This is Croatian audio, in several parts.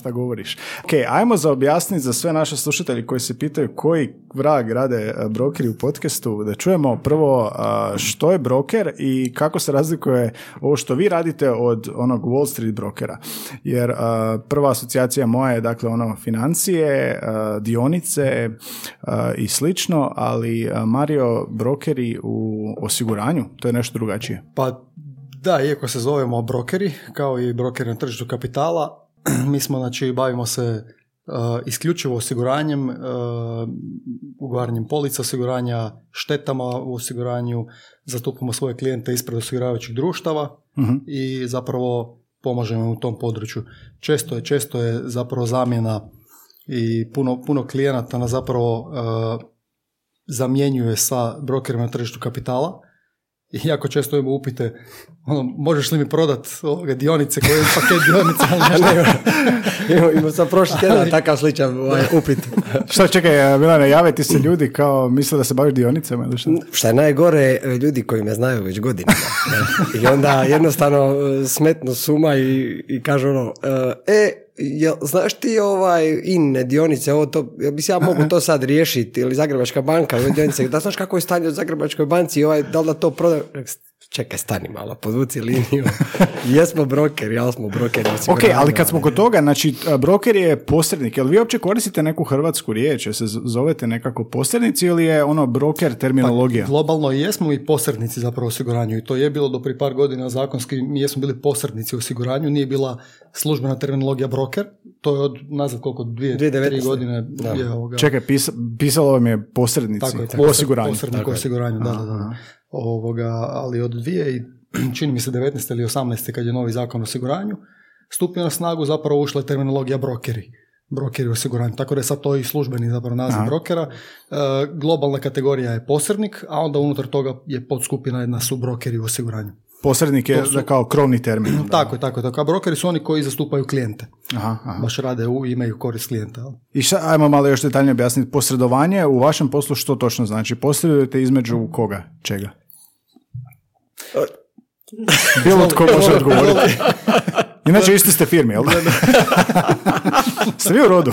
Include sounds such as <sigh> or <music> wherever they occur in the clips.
šta govoriš. Ok, ajmo za objasniti za sve naše slušatelji koji se pitaju koji vrag rade e, brokeri u podcastu, da čujemo prvo a, što je broker i kako se razlikuje ovo što vi radite od onog Wall Street brokera. Jer a, prva asocijacija moja je dakle ono financije, dionice i slično, ali Mario brokeri u osiguranju, to je nešto drugačije. Pa da, iako se zovemo brokeri, kao i brokeri na tržištu kapitala, mi smo, znači, bavimo se uh, isključivo osiguranjem, uh, ugovaranjem polica osiguranja, štetama u osiguranju, zastupamo svoje klijente ispred osiguravajućih društava Mhm. i zapravo pomažemo u tom području. Često je, često je zapravo zamjena i puno, puno klijenata nas zapravo uh, zamjenjuje sa brokerima na tržištu kapitala i jako često imamo upite, ono, možeš li mi prodat ovoga dionice koje je paket dionica, ali ja <laughs> ne, Imao imao sam prošli tjedan takav sličan ovaj, upit. <laughs> Šta čekaj, Milane, jave ti se ljudi kao misle da se baviš dionicama ili šta? Šta je najgore, e, ljudi koji me znaju već godinama. I onda jednostavno e, smetnu suma i, i kažu ono, e, e, jel, znaš ti ovaj in dionice, ovo to, jel bi se ja mogu to sad riješiti ili Zagrebačka banka, ove dionice, da znaš kako je stanje u Zagrebačkoj banci, ovaj, da li da to proda... Čekaj, stani malo, podvuci liniju. <laughs> Jesmo brokeri, ali smo brokeri. Ok, ali kad smo kod toga, znači broker je posrednik, jel vi uopće koristite neku hrvatsku riječ, jel se zovete nekako posrednici ili je ono broker terminologija? Globalno i jesmo i posrednici zapravo u osiguranju i to je bilo do prije par godina zakonski, mi jesmo bili posrednici u osiguranju, nije bila službena terminologija broker, to je od nazad koliko, dvije, 2019. tri godine Da. je ovoga. Čekaj, pis, pisalo vam je posrednici Tako je, u osiguranju. Posrednik u osiguranju, da, da, da. Ovoga, ali od dvije i <clears throat> čini mi se 19. ili 18. kad je novi zakon o osiguranju, stupio na snagu zapravo ušla je terminologija brokeri. Brokeri u osiguranju. Tako da je sad to i službeni zapravo naziv Aha. brokera. E, globalna kategorija je posrednik, a onda unutar toga je podskupina jedna su brokeri u osiguranju. Posrednik je su- kao krovni termin. <clears throat> da. Tako je, tako je. Tako. A brokeri su oni koji zastupaju klijente. Aha, aha. Baš rade u imaju korist klijenta. I šta, ajmo malo još detaljnije objasniti. Posredovanje u vašem poslu što točno znači? Posredujete između koga? Čega? <laughs> Bilo tko može odgovoriti. Inače isti ste firmi, jel da? <laughs> Ste vi u rodu?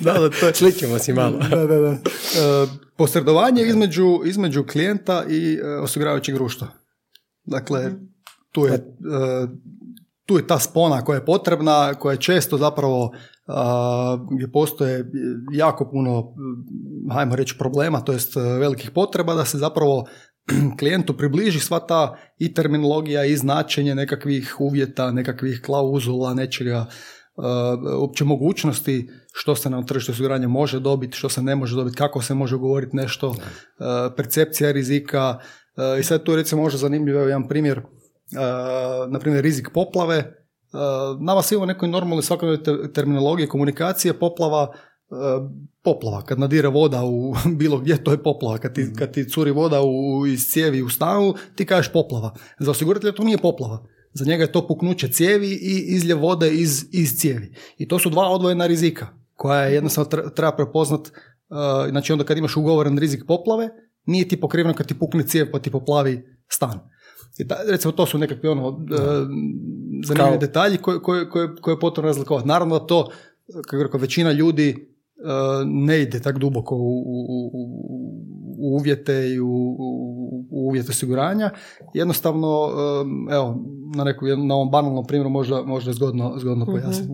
Da, da, to je, Sličimo si malo. da, da, da. E, <laughs> posredovanje između, između klijenta i e, osiguravajućeg društva. Dakle, tu je, e, tu je ta spona koja je potrebna, koja je često zapravo gdje postoje jako puno, hajmo reći, problema, to jest e, velikih potreba, da se zapravo <clears throat> klijentu približi sva ta i terminologija i značenje nekakvih uvjeta, nekakvih klauzula, nečega, uh, uopće mogućnosti što se na tržištu osiguranja može dobiti, što se ne može dobiti, kako se može govoriti nešto, uh, percepcija rizika. Uh, I sad tu je recimo možda zanimljiv evo jedan primjer, na primjer rizik poplave. Nama svima u nekoj normalnoj svakodnevnoj te- terminologiji komunikacije poplava poplava, kad nadire voda u <laughs> bilo gdje, to je poplava. Kad ti, kad ti curi voda u, iz cijevi u stanu, ti kažeš poplava. Za osiguratelja to nije poplava. Za njega je to puknuće cijevi i izljev vode iz, iz cijevi. I to su dva odvojena rizika koja je jednostavno tre- treba prepoznat. uh, znači onda kad imaš ugovoren rizik poplave, nije ti pokriveno kad ti pukne cijev pa ti poplavi stan. I ta, recimo to su nekakvi ono, uh, zanimljivi Kao- detalji koje, koje, koje, koje je potrebno razlikovati. Naravno da to, kako rekao, većina ljudi uh, ne ide tak duboko u, u, u- u uvjete i u, u- u uvjete osiguranja. Jednostavno, evo, na, neku, na ovom banalnom primjeru možda, možda zgodno, zgodno pojasniti.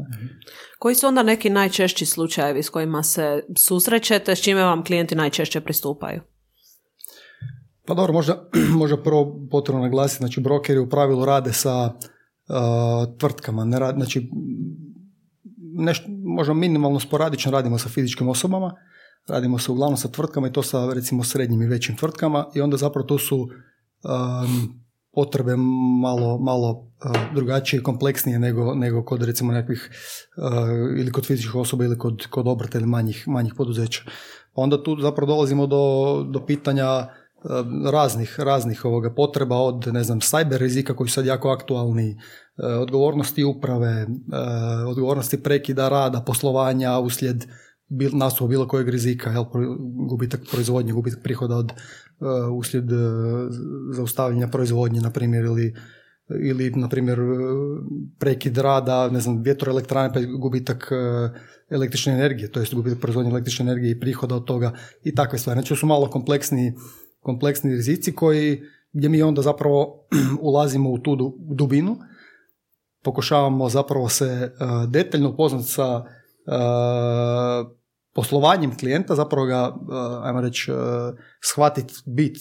Koji su onda neki najčešći slučajevi s kojima se susrećete, s čime vam klijenti najčešće pristupaju? Pa dobro, možda, <clears throat> možda prvo potrebno naglasiti, znači brokeri u pravilu rade sa uh, tvrtkama, ne rad, znači nešto, možda minimalno sporadično radimo sa fizičkim osobama, radimo se uglavnom sa tvrtkama i to sa recimo srednjim i većim tvrtkama i onda zapravo to su um, potrebe malo, malo uh, drugačije i kompleksnije nego, nego kod recimo nekakvih uh, ili kod fizičkih osoba ili kod, kod obrta ili manjih, manjih poduzeća. Pa onda tu zapravo dolazimo do, do pitanja raznih, raznih ovoga potreba od, ne znam, cyber rizika koji su sad jako aktualni, odgovornosti uprave, odgovornosti prekida rada, poslovanja uslijed bil, bilo kojeg rizika, jel, gubitak proizvodnje, gubitak prihoda od uslijed zaustavljanja proizvodnje, na primjer, ili ili, na primjer, prekid rada, ne znam, vjetroelektrane, pa gubitak električne energije, to jest gubitak proizvodnje električne energije i prihoda od toga i takve stvari. Znači, su malo kompleksni, kompleksni rizici koji, gdje mi onda zapravo <clears throat> ulazimo u tu dubinu, pokušavamo zapravo se uh, detaljno upoznati sa uh, poslovanjem klijenta, zapravo ga, uh, ajmo reći, shvatiti bit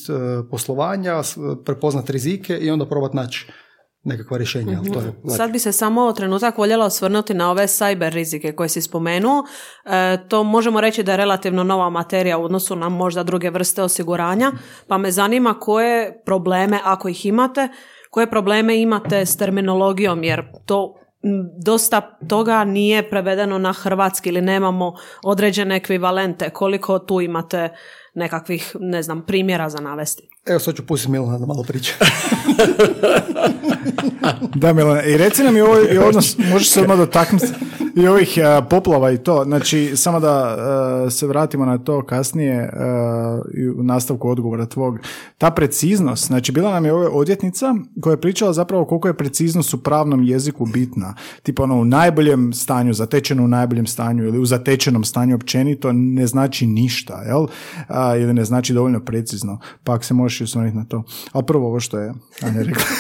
poslovanja, prepoznati rizike i onda probati naći nekakva rješenja. To je, mhm. Sad bi se samo trenutak voljela osvrnuti na ove cyber rizike koje si spomenuo. E, to možemo reći da je relativno nova materija u odnosu na možda druge vrste osiguranja, pa me zanima koje probleme, ako ih imate, koje probleme imate s terminologijom, jer to dosta toga nije prevedeno na hrvatski ili nemamo određene ekvivalente. Koliko tu imate nekakvih, ne znam, primjera za navesti? Evo sad ću pustiti Milana da malo priča. <laughs> da Milana, i reci nam i ovaj odnos, možeš se odmah dotaknuti i ovih uh, poplava i to. Znači, samo da uh, se vratimo na to kasnije uh, u nastavku odgovora tvog. Ta preciznost, znači bila nam je ova odvjetnica koja je pričala zapravo koliko je preciznost u pravnom jeziku bitna. Tipo ono u najboljem stanju, zatečeno u najboljem stanju ili u zatečenom stanju općenito ne znači ništa, jel? ili ne znači dovoljno precizno. Pa ako se možeš osvrnuti na to. Ali prvo ovo što je Anja rekla. <laughs>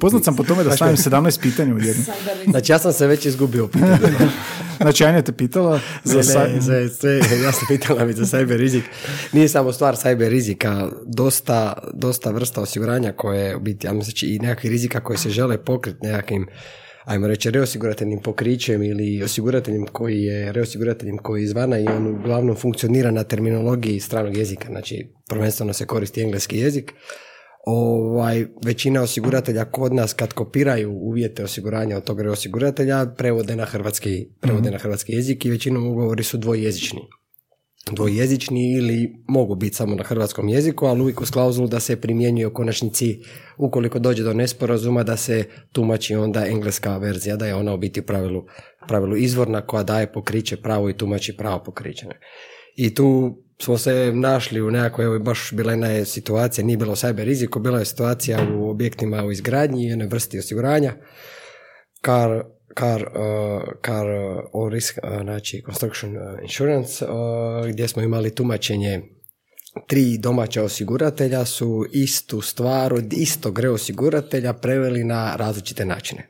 Poznat sam po tome da stavim 17 pitanja u jednu. Znači ja sam se već izgubio pitanje. <laughs> znači Anja te pitala za ne, sve, sve, ja sam pitala mi za cyber rizik. Nije samo stvar cyber rizika, dosta, dosta vrsta osiguranja koje biti, ja mislim, i nekakvih rizika koje se žele pokriti nekakvim ajmo reći, reosigurateljnim pokrićem ili osigurateljem koji je reosigurateljem koji je izvana i on uglavnom funkcionira na terminologiji stranog jezika, znači prvenstveno se koristi engleski jezik. Ovaj, većina osiguratelja kod nas kad kopiraju uvjete osiguranja od tog reosiguratelja prevode na hrvatski, prevode mhm. na hrvatski jezik i većinom ugovori su dvojezični dvojezični ili mogu biti samo na hrvatskom jeziku, ali uvijek uz klauzulu da se primjenjuje u konačnici ukoliko dođe do nesporazuma da se tumači onda engleska verzija, da je ona u biti u pravilu, pravilu izvorna koja daje pokriće pravo i tumači pravo pokriće. I tu smo se našli u nekakvoj, evo baš bila jedna situacija, nije bilo cyber riziku, bila je situacija u objektima u izgradnji, jednoj vrsti osiguranja, kar car, uh, car uh, risk, uh, znači construction uh, insurance, gdje smo imali tumačenje tri domaća osiguratelja su istu stvar od istog reosiguratelja preveli na različite načine.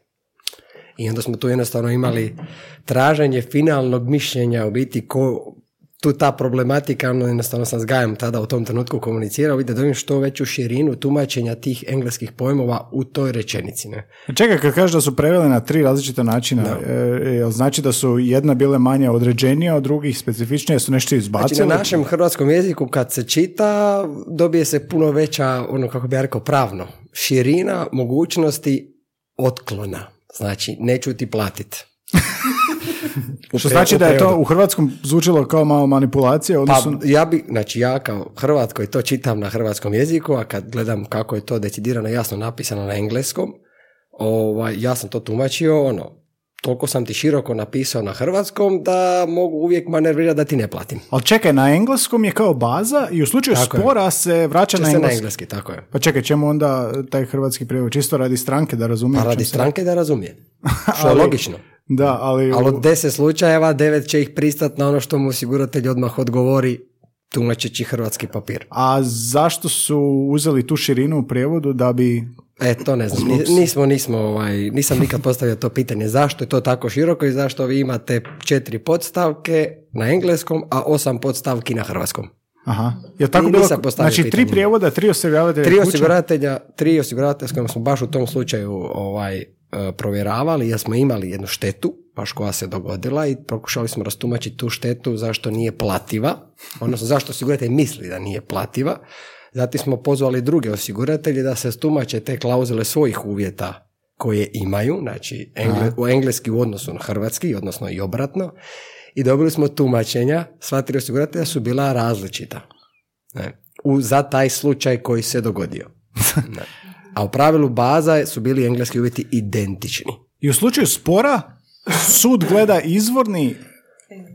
I onda smo tu jednostavno imali traženje finalnog mišljenja u biti ko, tu ta problematika, ono jednostavno sam s Gajem tada u tom trenutku komunicirao, vidim da dobijem što veću širinu tumačenja tih engleskih pojmova u toj rečenici. Ne? Čekaj, kad kažeš da su preveli na tri različita načina, e, e znači da su jedna bile manje određenije od drugih specifičnije, su nešto izbacili? Znači na našem hrvatskom jeziku kad se čita, dobije se puno veća, ono kako bi ja rekao, pravno, širina mogućnosti otklona. Znači, neću ti platiti. <laughs> Što znači da je to u hrvatskom zvučilo kao malo manipulacija? Odnosno... Pa ja bi, znači ja kao Hrvat koji to čitam na hrvatskom jeziku, a kad gledam kako je to decidirano jasno napisano na engleskom, ovaj, ja sam to tumačio, ono, toliko sam ti široko napisao na hrvatskom da mogu uvijek manervirati da ti ne platim. Ali čekaj, na engleskom je kao baza i u slučaju spora se vraća na engleski. na engleski. tako je. Pa čekaj, čemu onda taj hrvatski prijevod? Čisto radi stranke da razumije? Pa radi stranke da razumije. <laughs> Što je logično. Da, ali... Ali od deset slučajeva, devet će ih pristati na ono što mu osiguratelj odmah odgovori tumačeći hrvatski papir. A zašto su uzeli tu širinu u prijevodu da bi... E, to ne znam. Nismo, nismo, ovaj, nisam nikad postavio to pitanje. Zašto je to tako široko i zašto vi imate četiri podstavke na engleskom, a osam podstavki na hrvatskom? Aha. Je tako bilo? Znači, tri prijevoda, tri osiguravatelja Tri osiguravatelja, tri osiguravatelja s kojima smo baš u tom slučaju ovaj, provjeravali jer smo imali jednu štetu, baš koja se dogodila i pokušali smo rastumačiti tu štetu zašto nije plativa, odnosno zašto osiguratelj misli da nije plativa. Zatim smo pozvali druge osiguratelje da se stumače te klauzule svojih uvjeta koje imaju, znači u engleski u odnosu na hrvatski, odnosno i obratno. I dobili smo tumačenja, sva tri osiguratelja su bila različita. Ne. u, za taj slučaj koji se dogodio. <laughs> Da. A u pravilu baza su bili engleski uvjeti identični. I u slučaju spora, sud gleda izvorni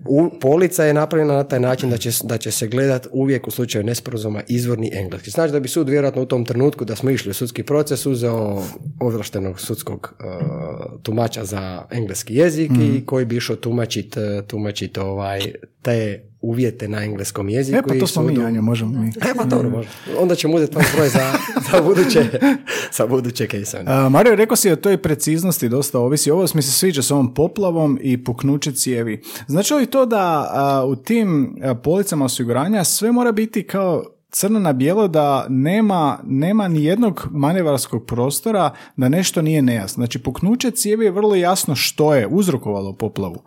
U, polica je napravljena na taj način da će, da će se gledat uvijek u slučaju nesporazuma izvorni engleski. Znači da bi sud vjerojatno u tom trenutku da smo išli u sudski proces uzeo ovlaštenog sudskog uh, tumača za engleski jezik i koji bi išao tumačit, uh, tumačit ovaj, te uvjete na engleskom jeziku. E pa to smo mi, Anja, možemo mi. E pa dobro, može. Onda ćemo uzeti tvoj broj za, <laughs> za buduće, za buduće A, Mario, rekao si o toj preciznosti dosta ovisi. Ovo mi se sviđa s ovom poplavom i puknuće cijevi. Znači li to da a, u tim policama osiguranja sve mora biti kao crno na bijelo da nema, nema ni jednog manevarskog prostora da nešto nije nejasno. Znači, puknuće cijevi je vrlo jasno što je uzrokovalo poplavu.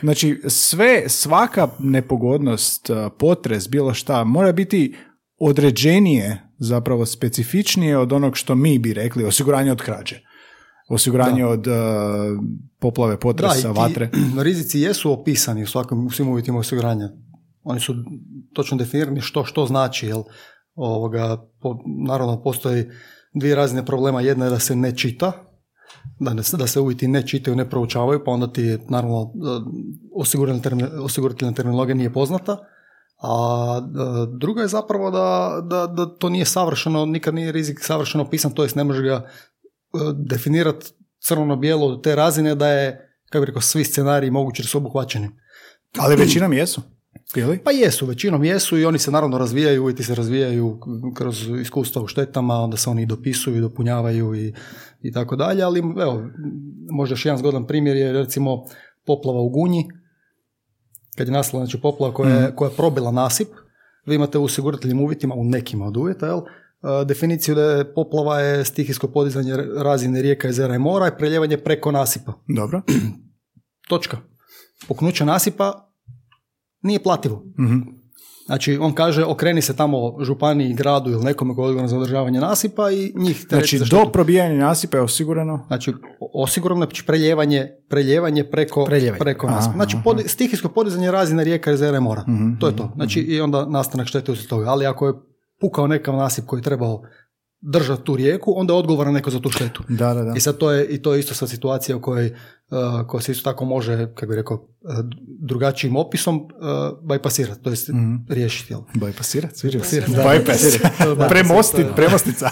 Znači, sve, svaka nepogodnost, a, potres, bilo šta, mora biti određenije, zapravo specifičnije od onog što mi bi rekli, osiguranje od krađe. Osiguranje od uh, poplave, potresa, da, i ti vatre. <clears throat> rizici jesu opisani u, svakom, u svim uvjetima osiguranja. Oni su točno definirani što što znači. Jel? Ovoga, po, naravno, postoji dvije razine problema. Jedna je da se ne čita, da, ne, da se uvjeti ne čitaju, ne proučavaju, pa onda ti je, naravno, eh, osigurateljna termi- osigurateljna terminologija nije poznata. A eh, druga je zapravo da, da, da to nije savršeno, nikad nije rizik savršeno opisan, to jest ne može ga definirati crno na bijelo do te razine da je, kako bi rekao, svi scenariji mogući da su obuhvaćeni. Ali većinom jesu. Ili? Pa jesu, većinom jesu i oni se naravno razvijaju, uvjeti se razvijaju kroz iskustva u štetama, onda se oni dopisuju i dopunjavaju i, i tako dalje, ali evo, možda još jedan zgodan primjer je recimo poplava u Gunji, kad je nastala znači, poplava koja je, koja je probila nasip, vi imate u osigurateljnim uvjetima, u nekima od uvjeta, jel, a, definiciju da je poplava je stihijsko podizanje razine rijeka, jezera i mora i preljevanje preko nasipa. Dobro. <clears throat> Točka. Puknuće nasipa nije plativo. Mhm. Znači, on kaže, okreni se tamo županiji, gradu ili nekome koji je odgovoran za održavanje nasipa i njih tereti Znači, do probijanja nasipa je osigurano. Znači, osigurano znači preljevanje, preljevanje preko, Preljevanje. preko nasipa. Znači, pod, stihijsko podizanje razine rijeka, jezera i mora. Mhm, To je to. Znači, i onda nastanak štete uslijed toga. Ali ako je pukao nekav nasip koji je trebao držati tu rijeku, onda je odgovoran neko za tu štetu. Da, da, da. I sad to je, i to je isto sad situacija u kojoj, uh, koja se isto tako može, kako bi rekao, uh, drugačijim opisom uh, bypassirati, to jest riješiti. Jel? Bypassirat, sviđa se. <laughs> Premostit, premostica.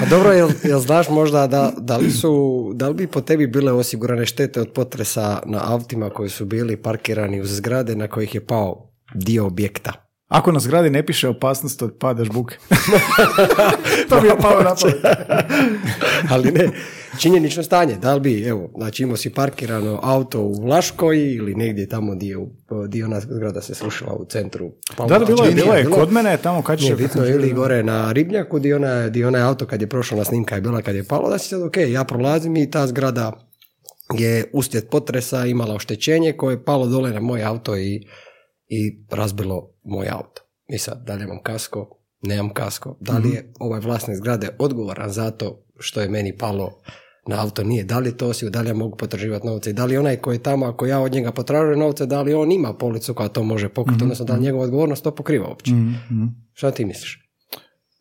Pa dobro, jel, jel znaš možda da, da, li su, da li bi po tebi bile osigurane štete od potresa na autima koji su bili parkirani uz zgrade na kojih je pao dio objekta? Ako na zgradi ne piše opasnost od pada žbuke. <laughs> to bi je palo na. Ali ne, činjenično stanje, da li bi, evo, znači imao si parkirano auto u Vlaškoj ili negdje tamo dio, dio nas zgrada se srušila u centru. Da, da, bilo je, bilo je kod mene, tamo kad će... Bitno ili gore na Ribnjaku di ona, di onaj auto kad je prošao na snimka je bila kad je palo, da si sad ok, ja prolazim i ta zgrada je uslijed potresa imala oštećenje koje je palo dole na moj auto i, i razbilo moj auto. I sad, da li imam kasko, nemam kasko, da li je ovaj vlasnik zgrade odgovoran za to što je meni palo na auto, nije, da li to osigurano, da li ja mogu potraživati novce i da li onaj koji je tamo, ako ja od njega potražujem novce, da li on ima policu koja to može pokriti, odnosno da li njegova odgovornost to pokriva uopće. Šta ti misliš?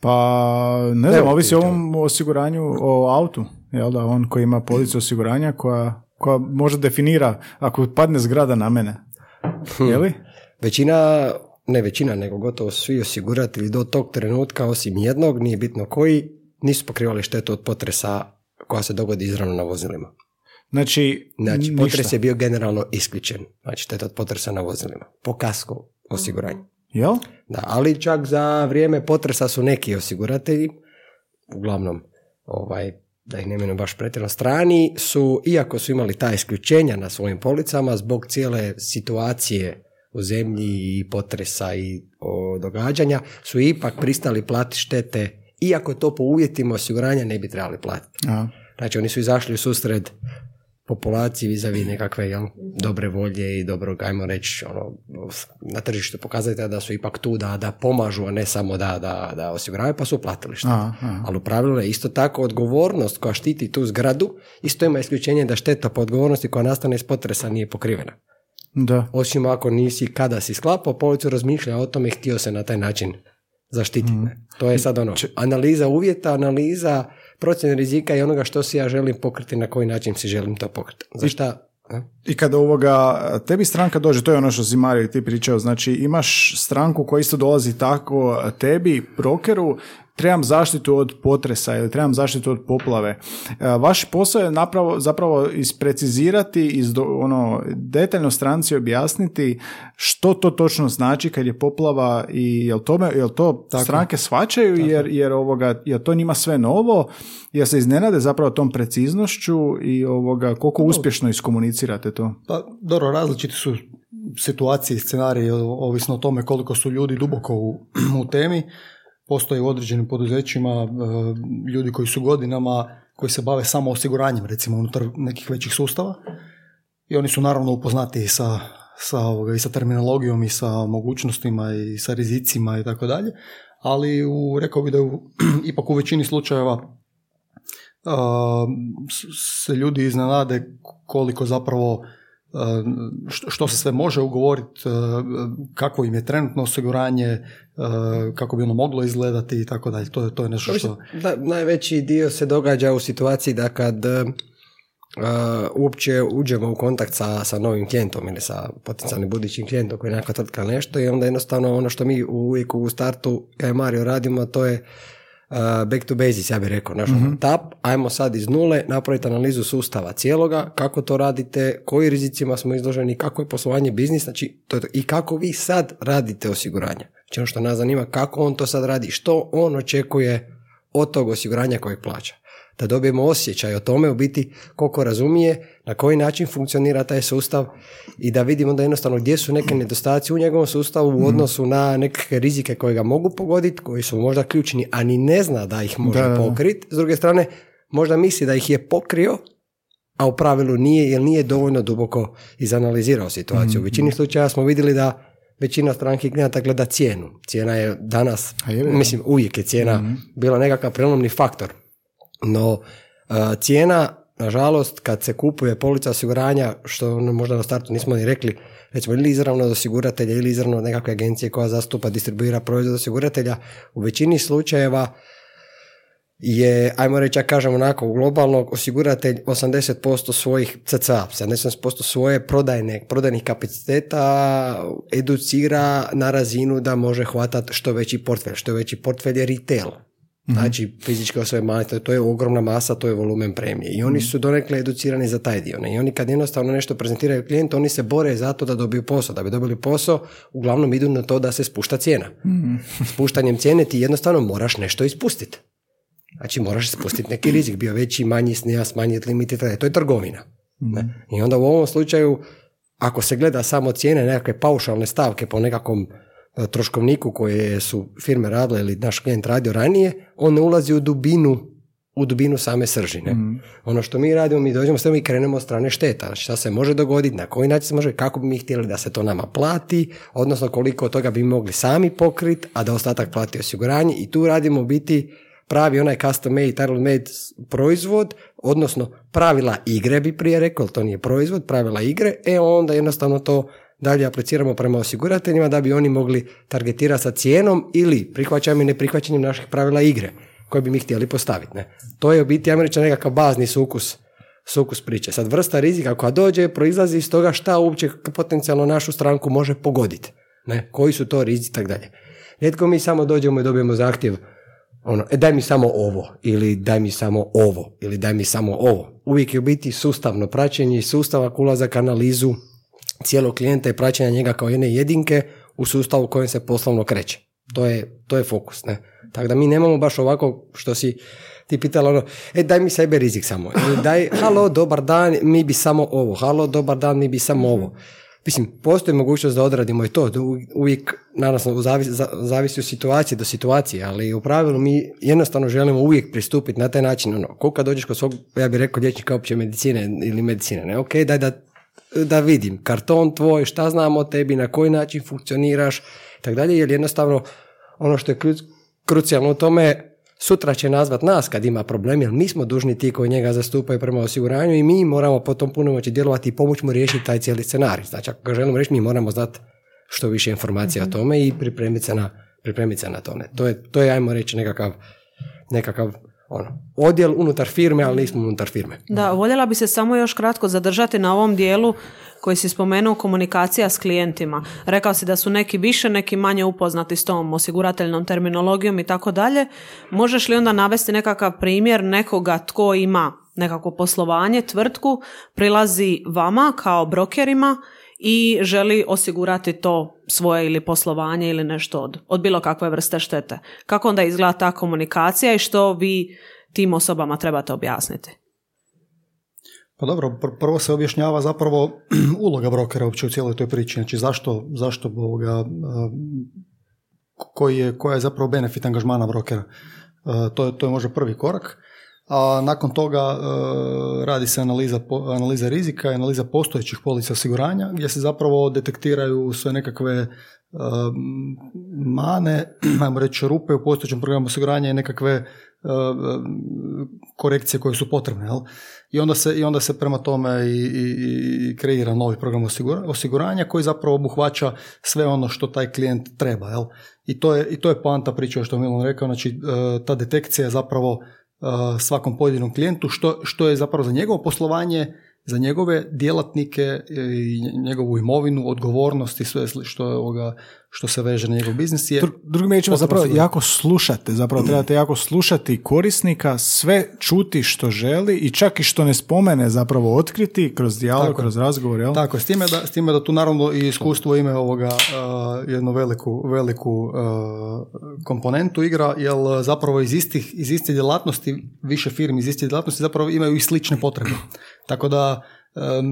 Pa, ne znam, ovisi o ovom osiguranju, o autu, jel da, on koji ima policu <clears throat> osiguranja koja, koja možda definira ako padne zgrada na mene. Je li? <laughs> Većina, ne većina, nego gotovo svi osiguratelji do tog trenutka, osim jednog, nije bitno koji, nisu pokrivali štetu od potresa koja se dogodi izravno na vozilima. Znači, Znači, ništa. potres je bio generalno isključen. Znači, šteta od potresa na vozilima. Po kasku osiguranju. Jel? Da, ali čak za vrijeme potresa su neki osiguratelji, uglavnom, ovaj, da ih ne imenujem baš pretjerano strani, su, iako su imali ta isključenja na svojim policama, zbog cijele situacije u zemlji i potresa i o, događanja, su ipak pristali platiti štete, iako to po uvjetima osiguranja ne bi trebali platiti. A, Znači, oni su izašli u susret populaciji vizavi nekakve jel, dobre volje i dobrog, ajmo reći, ono, na tržištu pokazatelja da su ipak tu da, da pomažu, a ne samo da, da, da osiguravaju, pa su platili što. Ali u pravilu je isto tako odgovornost koja štiti tu zgradu, isto ima isključenje da šteta po odgovornosti koja nastane iz potresa nije pokrivena. Da. Osim ako nisi kada si sklapao policu razmišlja o tome i htio se na taj način zaštititi. ne. To je sad ono, analiza uvjeta, analiza procjene rizika i onoga što si ja želim pokriti, na koji način si želim to pokriti. Za šta? I kada ovoga, tebi stranka dođe, to je ono što si Mario ti pričao, znači imaš stranku koja isto dolazi tako tebi, brokeru, trebam zaštitu od potresa ili trebam zaštitu od poplave. E, Vaš posao je napravo, zapravo isprecizirati, izdo, ono, detaljno stranci objasniti što to točno znači kad je poplava i jel, tome, jel to stranke shvaćaju jer, jer, ovoga, jer to njima sve novo, jer se iznenade zapravo tom preciznošću i ovoga, koliko uspješno iskomunicirate to. Pa, dobro, različiti su situacije i scenariji, ovisno o tome koliko su ljudi duboko u, <clears throat> u temi. Postoje u određenim poduzećima e, ljudi koji su godinama, koji se bave samo osiguranjem, recimo unutar nekih većih sustava. I oni su naravno upoznati sa, sa, ovoga, i sa terminologijom i sa mogućnostima i sa rizicima i tako dalje. Ali u, rekao bih da u, <clears throat> ipak u većini slučajeva se ljudi iznenade koliko zapravo a, što, se sve može ugovoriti, a, kako im je trenutno osiguranje, a, kako bi ono moglo izgledati i tako dalje. To je, to je nešto što... Da, najveći dio se događa u situaciji da kad e, e, uopće uđemo u kontakt sa, sa novim klijentom ili sa potencijalnim budućim klijentom koji je nekakva tvrtka nešto i onda jednostavno ono što mi uvijek u startu ja i Mario radimo to je e, back to basics, ja bih rekao, naš ono, tap, ajmo sad iz nule napraviti analizu sustava cijeloga, kako to radite, koji rizicima smo izloženi, kako je poslovanje biznis, znači to je to. i kako vi sad radite osiguranje. Znači ono što nas zanima, kako on to sad radi, što on očekuje od tog osiguranja kojeg plaća. Da dobijemo osjećaj o tome u biti koliko razumije, na koji način funkcionira taj sustav i da vidimo da jednostavno gdje su neke nedostaci u njegovom sustavu u odnosu na neke rizike koje ga mogu pogoditi, koji su možda ključni, a ni ne zna da ih može pokriti. S druge strane, možda misli da ih je pokrio, a u pravilu nije jer nije dovoljno duboko izanalizirao situaciju. U većini slučajeva smo vidjeli da većina stranki klijenata gleda cijenu. Cijena je danas, mislim uvijek je cijena bila nekakav prelomni faktor. No, cijena, nažalost, kad se kupuje polica osiguranja, što ono možda na startu nismo ni rekli, recimo ili izravno od osiguratelja ili izravno od nekakve agencije koja zastupa, distribuira proizvod osiguratelja, u većini slučajeva je, ajmo reći, ja kažem onako, globalno osiguratelj 80% svojih CCA, 70% svoje prodajne, prodajnih kapaciteta educira na razinu da može hvatati što veći portfelj. Što veći portfelj je retail. Znači, fizičke osobe male, to je, ogromna masa, to je volumen premije. I oni su donekle educirani za taj dio. I oni kad jednostavno nešto prezentiraju klijentu, oni se bore za to da dobiju posao. Da bi dobili posao, uglavnom idu na to da se spušta cijena. Spuštanjem cijene ti jednostavno moraš nešto ispustiti. Znači moraš spustiti neki rizik, bio veći, manji, snija, smanjiti limit i. To je trgovina. Ne? I onda u ovom slučaju, ako se gleda samo cijene, nekakve paušalne stavke po nekakvom troškovniku koje su firme radile ili naš klijent radio ranije, on ne ulazi u dubinu u dubinu same sržine. Ono što mi radimo, mi dođemo s i krenemo od strane šteta. Šta se može dogoditi, na koji način se može, kako bi mi htjeli da se to nama plati, odnosno koliko od toga bi mogli sami pokriti, a da ostatak plati osiguranje i tu radimo u biti pravi onaj custom made, tailor made proizvod, odnosno pravila igre bi prije rekao, to nije proizvod, pravila igre, e onda jednostavno to dalje apliciramo prema osigurateljima da bi oni mogli targetirati sa cijenom ili prihvaćanjem i neprihvaćanjem naših pravila igre koje bi mi htjeli postaviti. Ne? To je u biti, ja reći, nekakav bazni sukus sukus priče. Sad vrsta rizika koja dođe proizlazi iz toga šta uopće potencijalno našu stranku može pogoditi. Ne? Koji su to rizici i tako dalje. Rijetko mi samo dođemo i dobijemo zahtjev ono, e, daj mi samo ovo, ili daj mi samo ovo, ili daj mi samo ovo. Uvijek je u biti sustavno praćenje i sustavak ulazak analizu cijelog klijenta i praćenja njega kao jedne jedinke u sustavu u kojem se poslovno kreće. To je, to je fokus. Ne? Tako da mi nemamo baš ovako što si ti pitala ono, e daj mi sebe rizik samo. Ili daj, halo, dobar dan, mi bi samo ovo. Halo, dobar dan, mi bi samo ovo. Mislim, postoji mogućnost da odradimo i to, da u- uvijek, naravno, zavisi, za- zavisi od situacije do situacije, ali u pravilu mi jednostavno želimo uvijek pristupiti na taj način, ono, koliko kad dođeš kod svog, ja bih rekao, liječnika opće medicine ili medicine, ne, ok, daj da, da vidim, karton tvoj, šta znamo o tebi, na koji način funkcioniraš, tako dalje, jer jednostavno, ono što je kru- krucijalno u tome, sutra će nazvat nas kad ima problem, jer mi smo dužni ti koji njega zastupaju prema osiguranju i mi moramo po tom punomoći djelovati i pomoći mu riješiti taj cijeli scenarij. Znači, ako ga želimo riješiti, mi moramo znati što više informacija o tome i pripremiti se na, pripremiti se na to. Ne. To, je, to je, ajmo reći, nekakav, nekakav ono, odjel unutar firme, ali nismo unutar firme. Da, voljela bi se samo još kratko zadržati na ovom dijelu koji si spomenuo komunikacija s klijentima. Rekao si da su neki više, neki manje upoznati s tom osigurateljnom terminologijom i tako dalje. Možeš li onda navesti nekakav primjer nekoga tko ima nekako poslovanje, tvrtku, prilazi vama kao brokerima i želi osigurati to svoje ili poslovanje ili nešto od, od bilo kakve vrste štete. Kako onda izgleda ta komunikacija i što vi tim osobama trebate objasniti? Pa dobro, prvo se objašnjava zapravo <clears throat> uloga brokera uopće u cijeloj toj priči. Znači zašto, zašto ovoga, koji je, koja je zapravo benefit angažmana brokera. To je, to je možda prvi korak. A nakon toga radi se analiza, analiza rizika i analiza postojećih polica osiguranja gdje se zapravo detektiraju sve nekakve mane, <clears throat> ajmo reći rupe u postojećem programu osiguranja i nekakve korekcije koje su potrebne. Jel? I, onda se, I onda se prema tome i, i, kreira novi program osiguranja koji zapravo obuhvaća sve ono što taj klijent treba. Jel? I, to je, I to je poanta priča što je Milan rekao, znači e, ta detekcija je zapravo e, svakom pojedinom klijentu što, što je zapravo za njegovo poslovanje za njegove djelatnike i njegovu imovinu, odgovornost i sve što, je ovoga, što se veže na njegov biznis je... Drugim riječima zapravo jako slušate, zapravo trebate jako slušati korisnika, sve čuti što želi i čak i što ne spomene zapravo otkriti kroz dijalog, kroz razgovor, jel? Tako, s time da, s time da tu naravno i iskustvo ime ovoga uh, jednu veliku, veliku uh, komponentu igra, jer zapravo iz istih, iz istih djelatnosti, više firmi iz istih djelatnosti zapravo imaju i slične potrebe. Tako da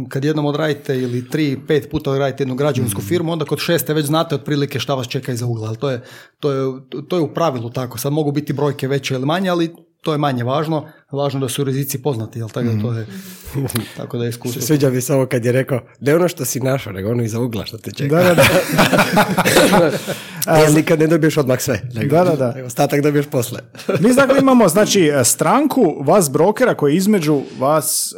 kad jednom odradite ili tri, pet puta odradite jednu građevinsku mm. firmu, onda kod šeste već znate otprilike šta vas čeka iza ugla. Ali to je, to, je, to je u pravilu tako. Sad mogu biti brojke veće ili manje, ali to je manje važno, važno da su rizici poznati, jel tako, to je, <laughs> tako da je iskustvo. Sviđa mi se ovo kad je rekao, ne ono što si našao, nego ono iza ugla što te čeka. Da, da, da. <laughs> Jer nikad ne dobiješ odmah sve. Nego, da, da, da. ostatak dobiješ posle. <laughs> Mi dakle imamo, znači, stranku, vas brokera koji između vas,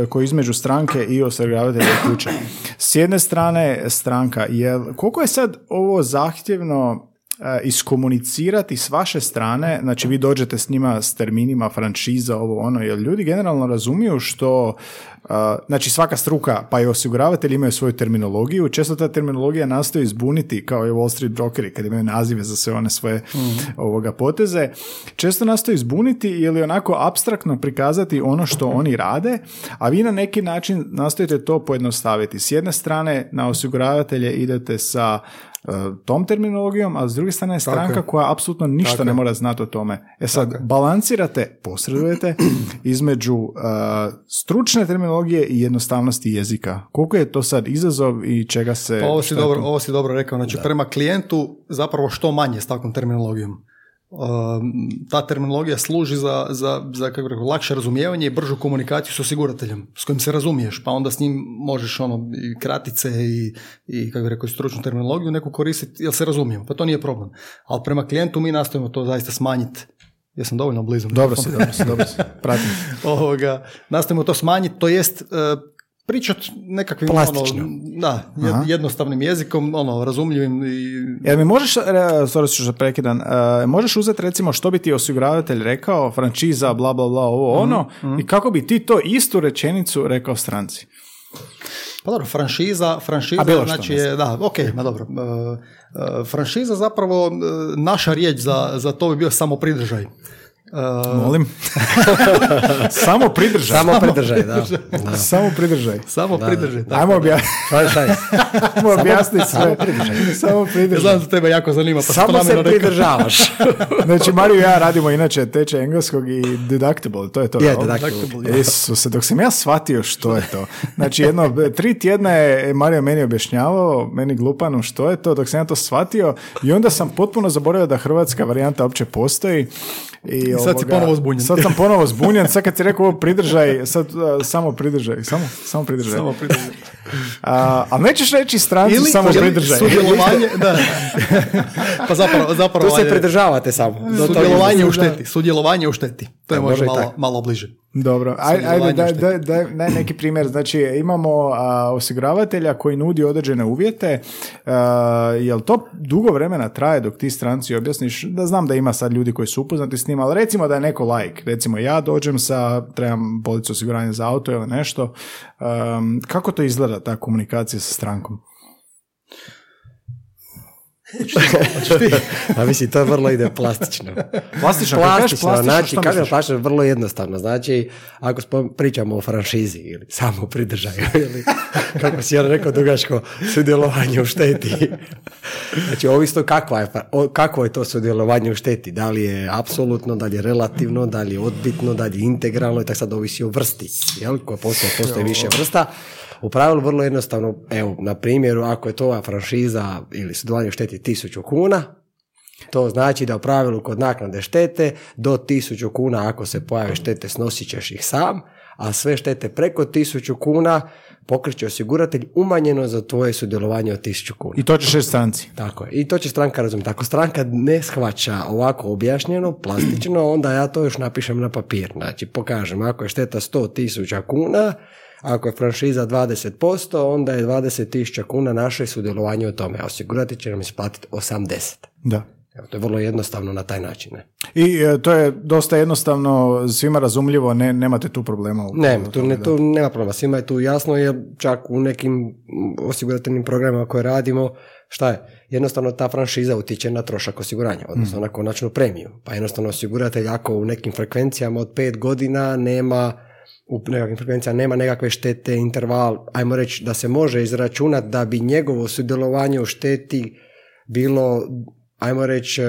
uh, koji između stranke i osiguravatelja kuće. S jedne strane stranka, jel, koliko je sad ovo zahtjevno E, iskomunicirati s vaše strane, znači vi dođete s njima s terminima, franšiza, ovo ono, jer ljudi generalno razumiju što, e, znači svaka struka, pa i osiguravatelji imaju svoju terminologiju, često ta terminologija nastoji izbuniti, kao i Wall Street brokeri, kad imaju nazive za sve one svoje mhm. ovoga poteze, često nastoji izbuniti ili onako abstraktno prikazati ono što oni rade, a vi na neki način nastojite to pojednostaviti. S jedne strane, na osiguravatelje idete sa E, tom terminologijom, a s druge strane je stranka koja apsolutno ništa ne mora znati o tome. E sad, balansirate, posredujete <clears throat> između uh, stručne terminologije i jednostavnosti jezika. Koliko je to sad izazov i čega se... Pa ovo si, dobro, ovo si dobro rekao. Znači, prema klijentu zapravo što manje s takvom terminologijom. Ta terminologija služi za, za, za kako rekao, lakše razumijevanje i bržu komunikaciju s osigurateljem s kojim se razumiješ, pa onda s njim možeš ono, i kratice i, i kako rekao, stručnu terminologiju neku koristiti, jer se razumijemo, pa to nije problem. Ali prema klijentu mi nastojimo to zaista smanjiti Jesam dovoljno blizu. Dobro si, dobro si, dobro si. <laughs> Pratim. Ovoga, nastojimo to smanjiti, to jest e, pričat nekakvim ono, da, jednostavnim jezikom, ono, razumljivim. I... Jel mi možeš, sorry što prekidan, uh, možeš uzeti recimo što bi ti osiguravatelj rekao, frančiza, bla, bla, bla, ovo, mhm, ono, mhm. i kako bi ti to istu rečenicu rekao stranci? Pa dobro, franšiza, franšiza, znači je, da, ok, ma dobro. Uh, franšiza zapravo, naša riječ za, za to bi bio samo pridržaj. Uh, Molim? <laughs> Samo pridržaj. Samo pridržaj, da. Samo pridržaj. Samo pridržaj. Ajmo objasniti sve. Samo pridržaj. Samo pridržaj. Znam da tebe jako zanima. Pa Samo se pridržavaš. <laughs> znači, Mariju i ja radimo inače teče engleskog i deductible, to je to. Je, deductible. Isuse, dok sam ja shvatio što je to. Znači, jedno, tri tjedna je Mario meni objašnjavao, meni glupanu što je to, dok sam ja to shvatio i onda sam potpuno zaboravio da hrvatska varijanta uopće postoji. I Sad si ponovo zbunjen. Sad sam ponovo zbunjen, sad kad si rekao ovo pridržaj, sad uh, samo pridržaj, samo, samo pridržaj. Samo pridržaj. A, ali nećeš reći stranci samo ili pridržaj. Sudjelovanje, <laughs> da. pa zapravo, zapravo Tu se pridržavate samo. Do sudjelovanje u šteti. Sudjelovanje u šteti. To je Da, možda malo, malo bliže. Dobro, aj, ajde, Sudjelovanje daj, daj, daj, daj neki primjer. Znači, imamo a, osiguravatelja koji nudi određene uvjete. A, jel to dugo vremena traje dok ti stranci objasniš? Da znam da ima sad ljudi koji su upoznati s njima, ali recimo da je neko like. Recimo, ja dođem sa, trebam policu osiguranja za auto ili nešto. Um, kako to izgleda, ta komunikacija sa strankom? <laughs> A mislim, to vrlo ide plastično. Plastično, plastično, plastično, znači, što kažem misliš? plastično, vrlo jednostavno. Znači, ako spom- pričamo o franšizi ili samo pridržaju, <laughs> ili kako si ja rekao dugačko, sudjelovanje u šteti. Znači, ovisno kakva je, o- kakvo je to sudjelovanje u šteti. Da li je apsolutno, da li je relativno, da li je odbitno, da li je integralno i tako sad ovisi o vrsti. Jel? Koja postoje, postoje više vrsta. U pravilu vrlo jednostavno, evo, na primjeru, ako je to ova franšiza ili sudjelovanje u šteti tisuću kuna, to znači da u pravilu kod naknade štete do 1000 kuna ako se pojave štete snosit ćeš ih sam, a sve štete preko 1000 kuna pokriće osiguratelj umanjeno za tvoje sudjelovanje od 1000 kuna. I to ćeš reći stranci. Tako je. I to će stranka razumjeti. Ako stranka ne shvaća ovako objašnjeno, plastično, onda ja to još napišem na papir. Znači, pokažem, ako je šteta 100 tisuća kuna, ako je franšiza 20%, onda je 20 tisuća kuna naše sudjelovanje u tome. A osiguratelj će nam isplatiti 80. Da. Evo, to je vrlo jednostavno na taj način. Ne, I e, to je dosta jednostavno, svima razumljivo, ne, nemate tu problema. u- ne tu, ne, tu nema problema. Svima je tu jasno jer čak u nekim mm, osigurateljnim programima koje radimo, šta je? Jednostavno ta franšiza utječe na trošak osiguranja, odnosno na konačnu premiju. Pa jednostavno osiguratelj ako u nekim frekvencijama od pet godina nema u nekakvim frekvencijama nema nekakve štete, interval, ajmo reći da se može izračunati da bi njegovo sudjelovanje u šteti bilo, ajmo reći, e,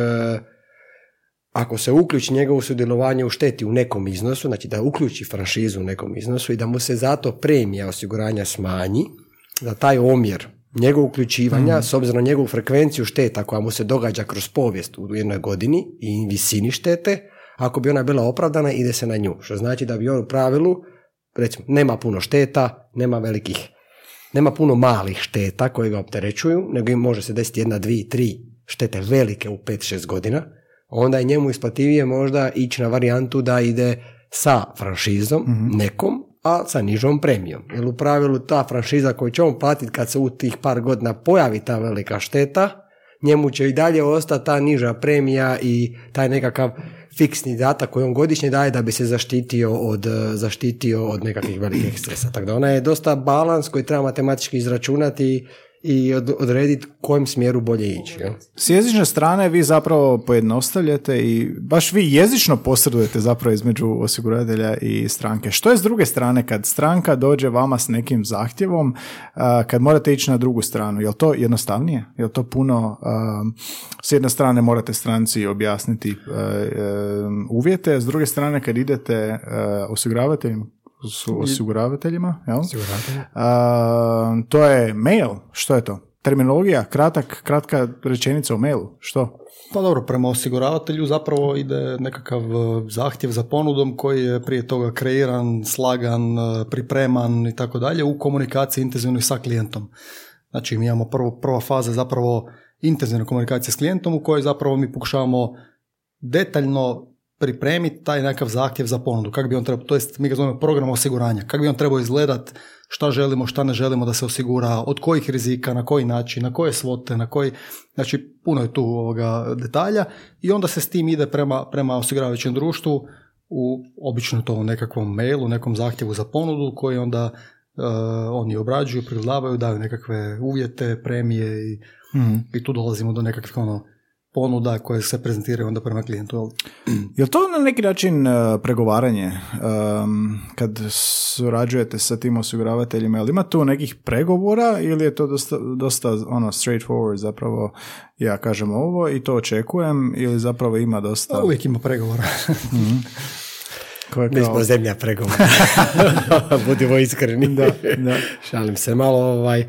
ako se uključi njegovo sudjelovanje u šteti u nekom iznosu, znači da uključi franšizu u nekom iznosu i da mu se zato premija osiguranja smanji, da taj omjer njegovog uključivanja, s obzirom na njegovu frekvenciju šteta koja mu se događa kroz povijest u jednoj godini i visini štete, ako bi ona bila opravdana, ide se na nju. Što znači da bi on u pravilu, recimo, nema puno šteta, nema velikih, nema puno malih šteta koje ga opterećuju, nego im može se desiti jedna, dvije, tri štete velike u 5-6 godina, onda je njemu isplativije možda ići na varijantu da ide sa franšizom nekom, a sa nižom premijom. Jer u pravilu ta franšiza koju će on platiti kad se u tih par godina pojavi ta velika šteta, njemu će i dalje ostati ta niža premija i taj nekakav fiksni datak koji on godišnje daje da bi se zaštitio od, eh, zaštitio od nekakvih velikih ekscesa. Tako da ona je dosta balans koji treba matematički izračunati i od- odrediti kojem smjeru bolje ići. jel? S jezične strane vi zapravo pojednostavljate i baš vi jezično posredujete zapravo između osiguratelja i stranke. Što je s druge strane kad stranka dođe vama s nekim zahtjevom, kad morate ići na drugu stranu? Je li to jednostavnije? Je li to puno, s jedne strane morate stranci objasniti uvjete, s druge strane kad idete osiguravateljima, su osiguravateljima, jel? A, to je mail, što je to? Terminologija, kratak, kratka rečenica u mailu, što? Pa dobro, prema osiguravatelju zapravo ide nekakav e, zahtjev za ponudom koji je prije toga kreiran, slagan, e, pripreman i tako dalje u komunikaciji intenzivnoj sa klijentom. Znači mi imamo prvo, prva faza zapravo intenzivne komunikacije s klijentom u kojoj zapravo mi pokušavamo detaljno pripremiti taj nekakav zahtjev za ponudu. Kako bi on trebao, to jest mi ga zovemo program osiguranja. Kako bi on trebao izgledat, šta želimo, šta ne želimo da se osigura, od kojih rizika, na koji način, na koje svote, na koji, znači puno je tu ovoga detalja i onda se s tim ide prema, prema osiguravajućem društvu u obično to u nekakvom mailu, nekom zahtjevu za ponudu koji onda e, oni obrađuju, pregledavaju, daju nekakve uvjete, premije i, i tu dolazimo do nekakvih ono, ponuda koje se prezentiraju onda prema klijentu. Je li <clears throat> to na neki način e, pregovaranje um, kad surađujete sa tim osiguravateljima? Jel ima tu nekih pregovora ili je to dosta, dosta ono straightforward zapravo ja kažem ovo i to očekujem ili zapravo ima dosta A uvijek ima pregovora. <laughs> Mi kao- smo zemlja pregovora. <laughs> Budimo iskreni. Da, da. Šalim se malo. Ovaj.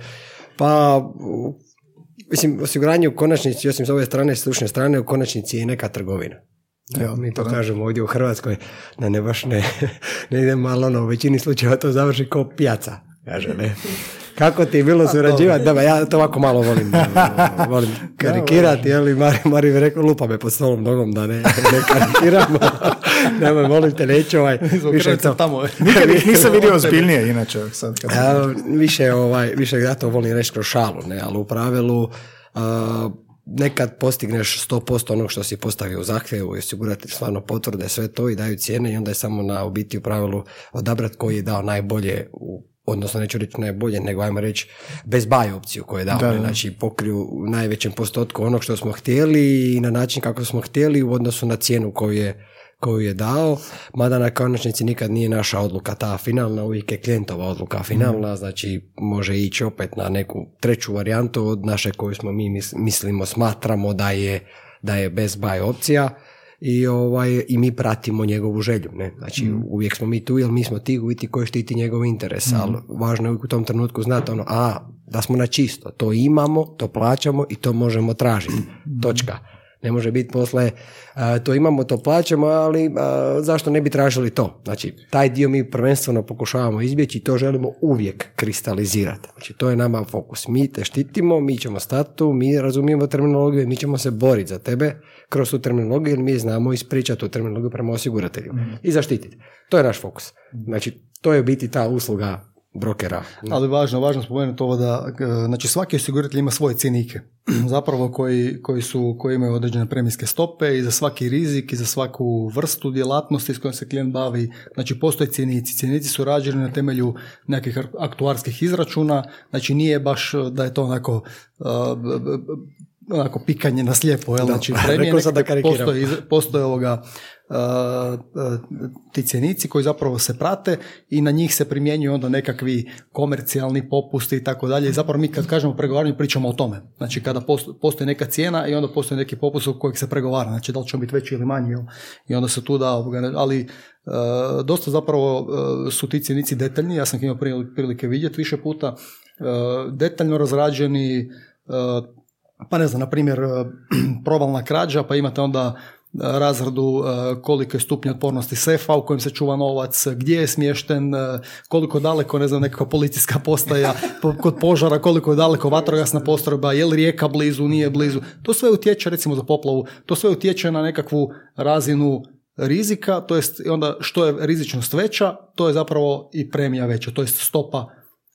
Pa, mislim, osiguranje u konačnici, osim s ove strane, stručne strane, u konačnici je i neka trgovina. Evo, mi to kažemo ovdje u Hrvatskoj, da ne baš ne, <laughs> ne ide malo ono, u većini slučajeva to završi kao pijaca, kaže, ne. Kako ti je bilo surađivati? Da, ja to ovako malo volim, <laughs> volim karikirati, jel? Mari, Mari mi rekao, lupa me pod stolom nogom da ne, ne karikiramo. <laughs> <laughs> Nemoj, molim te, neću ovaj, <laughs> više to. Tamo. <laughs> Nikad ih nisam vidio ozbiljnije, inače, sad kad... A, više, ovaj, više ja to volim reći kroz šalu, ne, ali u pravilu a, nekad postigneš 100% onog što si postavio u zahtjevu i osigurati stvarno potvrde, sve to i daju cijene i onda je samo na u biti u pravilu odabrati koji je dao najbolje u odnosno neću reći najbolje, nego ajmo reći bez baj opciju koju je dao. Da, da. Znači pokriju u najvećem postotku onog što smo htjeli i na način kako smo htjeli u odnosu na cijenu koju je koju je dao, mada na konačnici nikad nije naša odluka ta finalna, uvijek je klijentova odluka finalna, znači može ići opet na neku treću varijantu od naše koju smo mi mis- mislimo, smatramo da je, da je bez buy opcija i, ovaj, i mi pratimo njegovu želju. Ne? Znači uvijek smo mi tu jer mi smo ti u biti koji štiti njegov interes, ali važno je u tom trenutku znati ono, a, da smo na čisto, to imamo, to plaćamo i to možemo tražiti. Točka. Ne može biti posle, to imamo, to plaćamo, ali zašto ne bi tražili to? Znači, taj dio mi prvenstveno pokušavamo izbjeći i to želimo uvijek kristalizirati. Znači, to je nama fokus. Mi te štitimo, mi ćemo stati tu, mi razumijemo terminologiju i mi ćemo se boriti za tebe kroz tu terminologiju jer mi znamo ispričati tu terminologiju prema osiguratelju i zaštititi. To je naš fokus. Znači, to je biti ta usluga brokera. Ali važno, važno spomenuti ovo da, e, znači svaki osiguratelj ima svoje cjenike, <clears throat> zapravo koji, koji, su, koji imaju određene premijske stope i za svaki rizik i za svaku vrstu djelatnosti s kojom se klijent bavi, znači postoje cjenici. Cjenici su rađeni na temelju nekih aktuarskih izračuna, znači nije baš da je to onako b- onako pikanje na slijepo, jel? Da, znači <laughs> premije da postoje, postoje ovoga uh, uh, ti cjenici koji zapravo se prate i na njih se primjenjuju onda nekakvi komercijalni popusti i tako dalje. Zapravo mi kad kažemo pregovaranje pričamo o tome. Znači kada posto- postoji neka cijena i onda postoji neki popust u kojeg se pregovara. Znači da li će biti veći ili manji. Jel? I onda se tu da, ali uh, dosta zapravo uh, su ti cjenici detaljni. Ja sam ih imao prili- prilike vidjeti više puta. Uh, detaljno razrađeni, pa ne znam, na primjer, <clears throat> provalna krađa, pa imate onda razradu uh, koliko je stupnja otpornosti sefa u kojem se čuva novac, gdje je smješten, uh, koliko daleko, ne znam, nekakva policijska postaja, po- kod požara, koliko je daleko vatrogasna postrojba, je li rijeka blizu, nije blizu. To sve utječe, recimo za poplavu, to sve utječe na nekakvu razinu rizika, to jest onda što je rizičnost veća, to je zapravo i premija veća, to jest stopa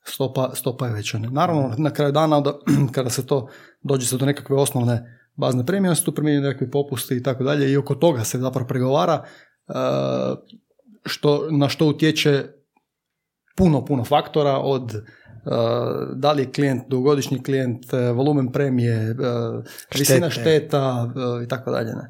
stopa, stopa je veća. Naravno, na kraju dana, <clears throat> kada se to dođe se do nekakve osnovne bazne premije, se tu primjenjuju nekakvi popusti i tako dalje i oko toga se zapravo pregovara e, što, na što utječe puno, puno faktora od e, da li je klijent dugogodišnji klijent, e, volumen premije, visina šteta i tako dalje. Ne?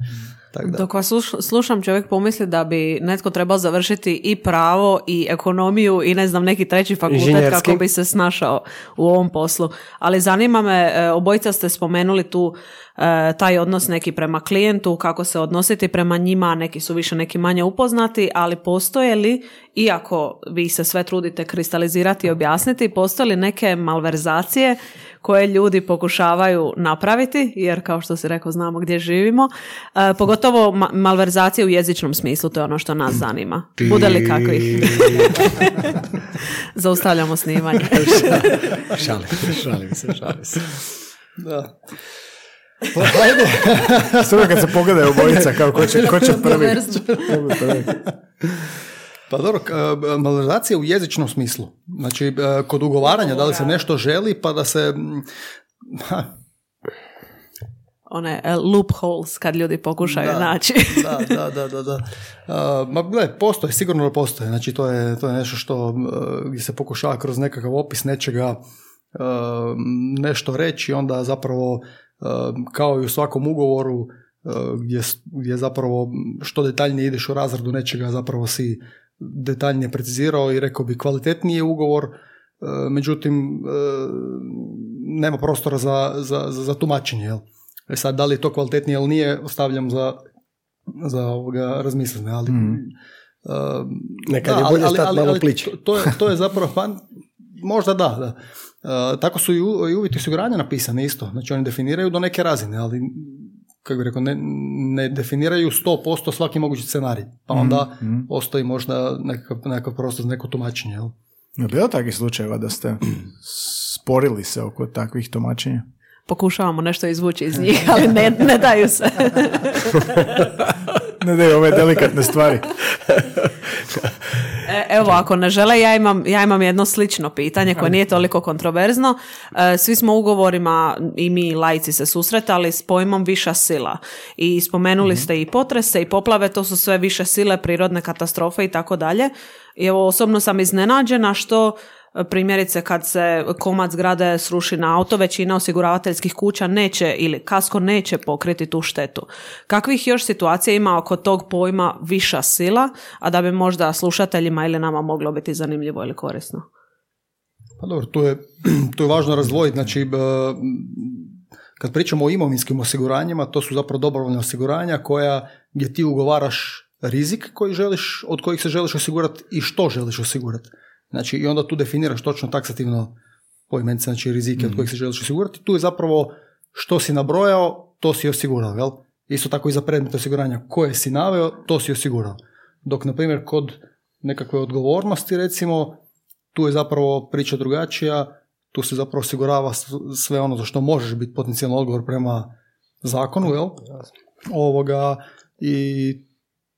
Tako da. Dok vas sluš- slušam, čovjek pomisli da bi netko trebao završiti i pravo i ekonomiju i ne znam neki treći fakultet kako bi se snašao u ovom poslu. Ali zanima me, e, obojica ste spomenuli tu e, taj odnos neki prema klijentu, kako se odnositi prema njima, neki su više, neki manje upoznati, ali postoje li, iako vi se sve trudite kristalizirati i objasniti, postoje li neke malverzacije koje ljudi pokušavaju napraviti, jer kao što si rekao znamo gdje živimo, e, pogotovo ma- malverzacije u jezičnom smislu, to je ono što nas zanima. Bude li kakvih? <laughs> Zaustavljamo snimanje. <laughs> šalim, šalim se, šalim se. Da. Sve kad se pogledaju obojica, kao ko će, ko će prvi. Pa dobro, e, malverzacija u jezičnom smislu. Znači, e, kod ugovaranja, da li se nešto želi, pa da se... One e, loopholes kad ljudi pokušaju Da. naći. da, da, da, da. da. A, ma gle, postoje, sigurno da postoje. Znači, to je, to je nešto što gdje se pokušava kroz nekakav opis nečega e, nešto reći, onda zapravo kao i u svakom ugovoru gdje, gdje zapravo što detaljnije ideš u razradu nečega, zapravo si detaljnije precizirao i rekao bi kvalitetniji je ugovor, e, međutim e, nema prostora za, za, za, za tumačenje. Jel? E sad, da li je to kvalitetnije ili nije, ostavljam za, za ovoga razmislene, ali... uh, Nekad je bolje stat malo pliće. To, to, je, to je zapravo, pa, možda da, da. Uh, tako su i, u- i uvjeti osiguranja napisani isto, znači oni definiraju do neke razine, ali kako bi rekao, ne, ne definiraju 100% svaki mogući scenarij. Pa onda postoji možda nekakav, nekakav prostor za neko tumačenje. Jel? Je bilo takvih slučajeva da ste sporili se oko takvih tumačenja? Pokušavamo nešto izvući iz njih, <laughs> ali ne, ne daju se. <laughs> Ne daju ove delikatne stvari. E, Evo, ako ne žele, ja imam, ja imam jedno slično pitanje koje nije toliko kontroverzno. E, Svi smo ugovorima i mi laici se susretali s pojmom viša sila. I spomenuli ste i potrese i poplave, to su sve više sile, prirodne katastrofe i tako dalje. I evo, osobno sam iznenađena što primjerice kad se komad zgrade sruši na auto, većina osiguravateljskih kuća neće ili kasko neće pokriti tu štetu. Kakvih još situacija ima oko tog pojma viša sila, a da bi možda slušateljima ili nama moglo biti zanimljivo ili korisno? Pa dobro, tu je, <clears throat> tu je važno razdvojiti. Znači, e, kad pričamo o imovinskim osiguranjima, to su zapravo dobrovoljna osiguranja koja, gdje ti ugovaraš rizik koji želiš, od kojih se želiš osigurati i što želiš osigurati. Znači, i onda tu definiraš točno taksativno poimence, znači rizike od kojih se želiš osigurati. Tu je zapravo što si nabrojao, to si osigurao, jel? Isto tako i za predmet osiguranja koje si naveo, to si osigurao. Dok, na primjer, kod nekakve odgovornosti, recimo, tu je zapravo priča drugačija, tu se zapravo osigurava sve ono za što možeš biti potencijalno odgovor prema zakonu, jel? Ovoga, i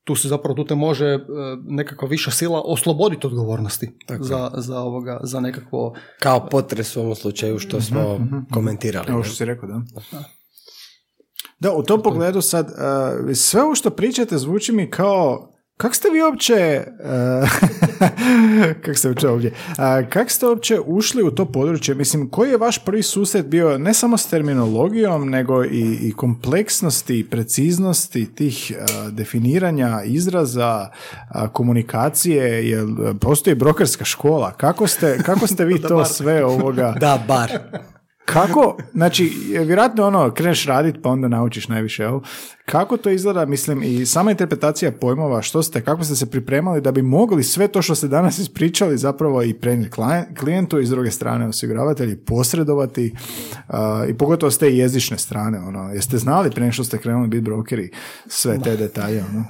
tu se zapravo, tu te može e, nekakva viša sila osloboditi odgovornosti za, za, ovoga, za nekakvo Kao potres u ovom slučaju što smo komentirali. Ovo što si rekao, da. Da, u tom pogledu sad, uh, sve ovo što pričate zvuči mi kao, kak ste vi uopće, uh, <laughs> <laughs> kak ste uopće ovdje, uh, kak ste uopće ušli u to područje, mislim, koji je vaš prvi susret bio ne samo s terminologijom, nego i, i kompleksnosti, i preciznosti tih uh, definiranja izraza, uh, komunikacije, jel postoji brokerska škola, kako ste, kako ste vi <laughs> to sve ovoga... <laughs> Da, bar. Kako, znači, vjerojatno ono, kreneš radit pa onda naučiš najviše, jel? Kako to izgleda, mislim, i sama interpretacija pojmova, što ste, kako ste se pripremali da bi mogli sve to što ste danas ispričali zapravo i prenijeti klijentu i s druge strane osiguravatelji posredovati a, i pogotovo s te jezične strane, ono, jeste znali prije nego što ste krenuli biti brokeri sve te detalje, ono?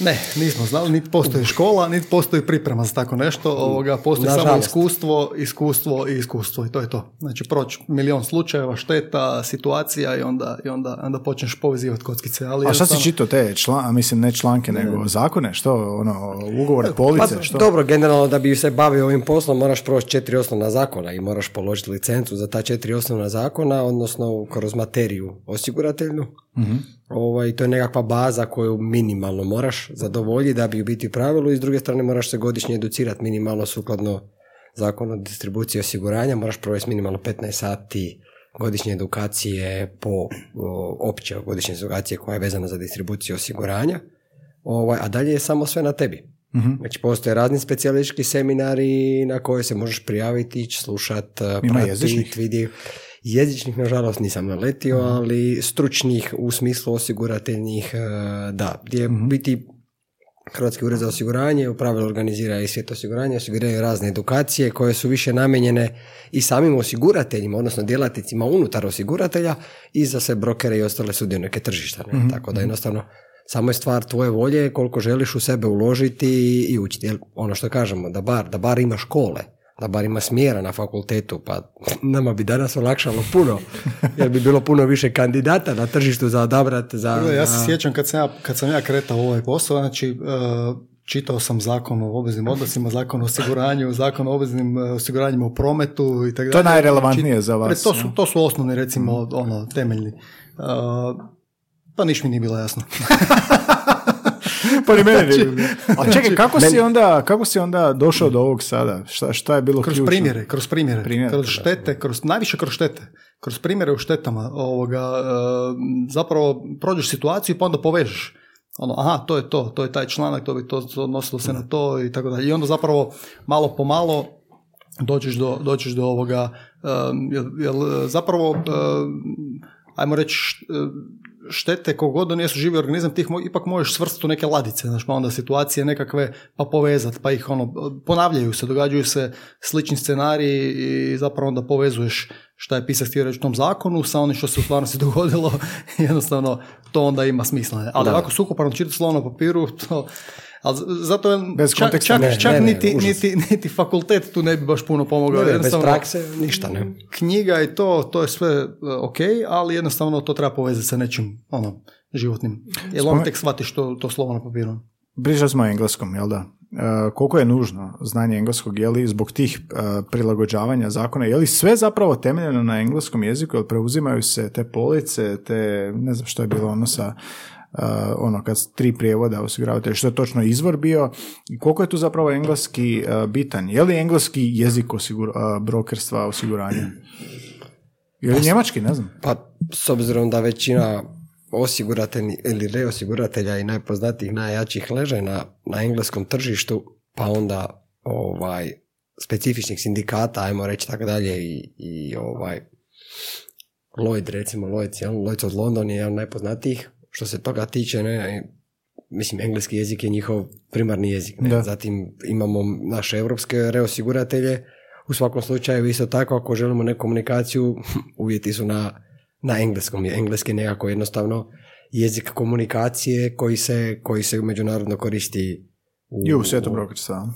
Ne, nismo znali, niti postoji škola, niti postoji priprema za tako nešto, ovoga, postoji samo Nažalost. iskustvo, iskustvo i iskustvo i to je to. Znači proći milion slučajeva, šteta, situacija i onda, i onda, onda počneš povezivati kockice. Ali A šta si čitao te, član, a mislim ne članke, nego zakone, što, ono, ugovore, police, Pa, što? dobro, generalno da bi se bavio ovim poslom moraš proći četiri osnovna zakona i moraš položiti licencu za ta četiri osnovna zakona, odnosno kroz materiju osigurateljnu. Ovaj, to je nekakva baza koju minimalno moraš zadovoljiti da bi u biti pravilu i s druge strane moraš se godišnje educirati minimalno sukladno zakonu o distribuciji osiguranja, moraš provesti minimalno 15 sati godišnje edukacije po opće godišnje edukacije koja je vezana za distribuciju osiguranja, ovaj, a dalje je samo sve na tebi. Znači postoje razni specijalistički seminari na koje se možeš prijaviti, ići slušat, jezičnih? pratiti, vidi. Jezičnih, nažalost, nisam naletio, ali stručnih u smislu osigurateljnih, e, da, gdje Mhm. u biti Hrvatski ured za osiguranje u pravilu organizira i svijet osiguranja, osiguraju razne edukacije koje su više namijenjene i samim osigurateljima, odnosno djelatnicima unutar osiguratelja i za sve brokere i ostale sudionike tržišta. Ne? Tako da jednostavno samo je stvar tvoje volje koliko želiš u sebe uložiti i učiti. Jer ono što kažemo, da bar, da bar ima škole, da bar ima smjera na fakultetu, pa nama bi danas olakšalo puno, jer bi bilo puno više kandidata na tržištu za odabrat. Za, Prvo, Ja se sjećam kad sam ja, kad sam ja kretao u ovaj posao, znači e, čitao sam zakon o obveznim odnosima, zakon o osiguranju, zakon o obveznim e, osiguranjima u prometu i tako To je najrelevantnije Či- za vas, To su, to su osnovni, recimo, ono, temeljni. E, pa niš mi nije bilo jasno. <laughs> Pa ni mene bilo. A čekaj, kako si onda, kako si onda došao do ovog sada? Šta, šta je bilo Kroz ključno? primjere, kroz primjere, Primjere, kroz štete, kroz, najviše kroz štete, kroz primjere u štetama, ovoga, e, zapravo prođeš situaciju pa onda povežeš. Ono, aha, to je to, to je taj članak, to bi to odnosilo se na to i tako dalje. I onda zapravo malo po malo dođeš do, dođeš do ovoga, um, jel, jel, zapravo, um, ajmo reći, štete kogod da nisu živi organizam, ti ih ipak možeš svrstati u neke ladice, znaš, pa onda situacije nekakve pa povezati, pa ih ono, ponavljaju se, događaju se slični scenariji i zapravo onda povezuješ šta je pisac htio reći u tom zakonu sa onim što se u stvarnosti <laughs> dogodilo, jednostavno to onda ima smisla. Ali Da. ovako suhoparno čitati slovo na papiru, to, ali zato je Bez čak, konteksta čak, ne, čak ne, ne, niti, niti, niti fakultet tu ne bi baš puno pomogao. Bez prakse ništa, ne. knjiga i to, to je sve e, ok, ali jednostavno to treba povezati sa nečim ono, životnim. Jer Spomen- on tek shvatiš to, to slovo na papiru. Pričali smo engleskom, jel da? E, koliko je nužno znanje engleskog, je li zbog tih e, prilagođavanja zakona, je li sve zapravo temeljeno na engleskom jeziku, jel preuzimaju se te police, te, ne znam što je bilo ono sa, ono kad tri prijevoda osiguravatelja, što je točno izvor bio, i koliko je tu zapravo engleski e, bitan, je li engleski jezik osigur, e, brokerstva osiguranja? Je li njemački, ne znam. Pa, s obzirom da većina osiguratelji ili reosiguratelja i najpoznatijih, najjačih leže na, na engleskom tržištu, pa onda ovaj specifičnih sindikata, ajmo reći tako dalje, i, i ovaj Lloyd, recimo Lloyd? Lloyd od London je jedan najpoznatijih. Što se toga tiče, ne, mislim, engleski jezik je njihov primarni jezik. Ne? Da. Zatim imamo naše europske reosiguratelje. U svakom slučaju, isto tako, ako želimo neku komunikaciju, <laughs> uvjeti su na, na engleskom. Engleski je nekako jednostavno jezik komunikacije koji se, koji se međunarodno koristi u, I u svijetu brokerstva.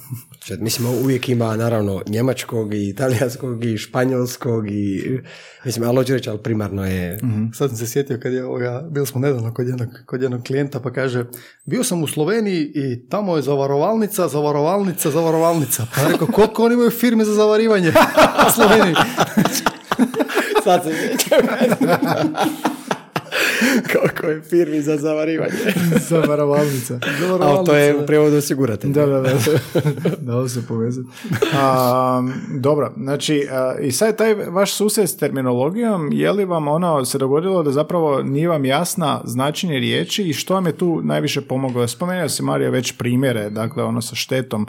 Mislim, uvijek ima naravno njemačkog i italijanskog i španjolskog i mislim, ali hoću reći, ali primarno je Sad sam se sjetio kad je ovoga, bili smo nedavno kod jednog, kod jednog klijenta pa kaže, bio sam u Sloveniji i tamo je zavarovalnica, zavarovalnica, zavarovalnica. Pa ja rekao, koliko oni imaju firme za zavarivanje u Sloveniji? <laughs> Sad se <laughs> <laughs> Koliko je firmi za zavarivanje. <laughs> Zavarovalnica. Ali to je u prijevodu osiguratelj. Da, da, da. <laughs> Dalo se povezati. A, dobro, znači, a, i sad taj vaš susret s terminologijom, je li vam ono se dogodilo da zapravo nije vam jasna značenje riječi i što vam je tu najviše pomoglo? Spomenuo si Marija već primjere, dakle ono sa štetom,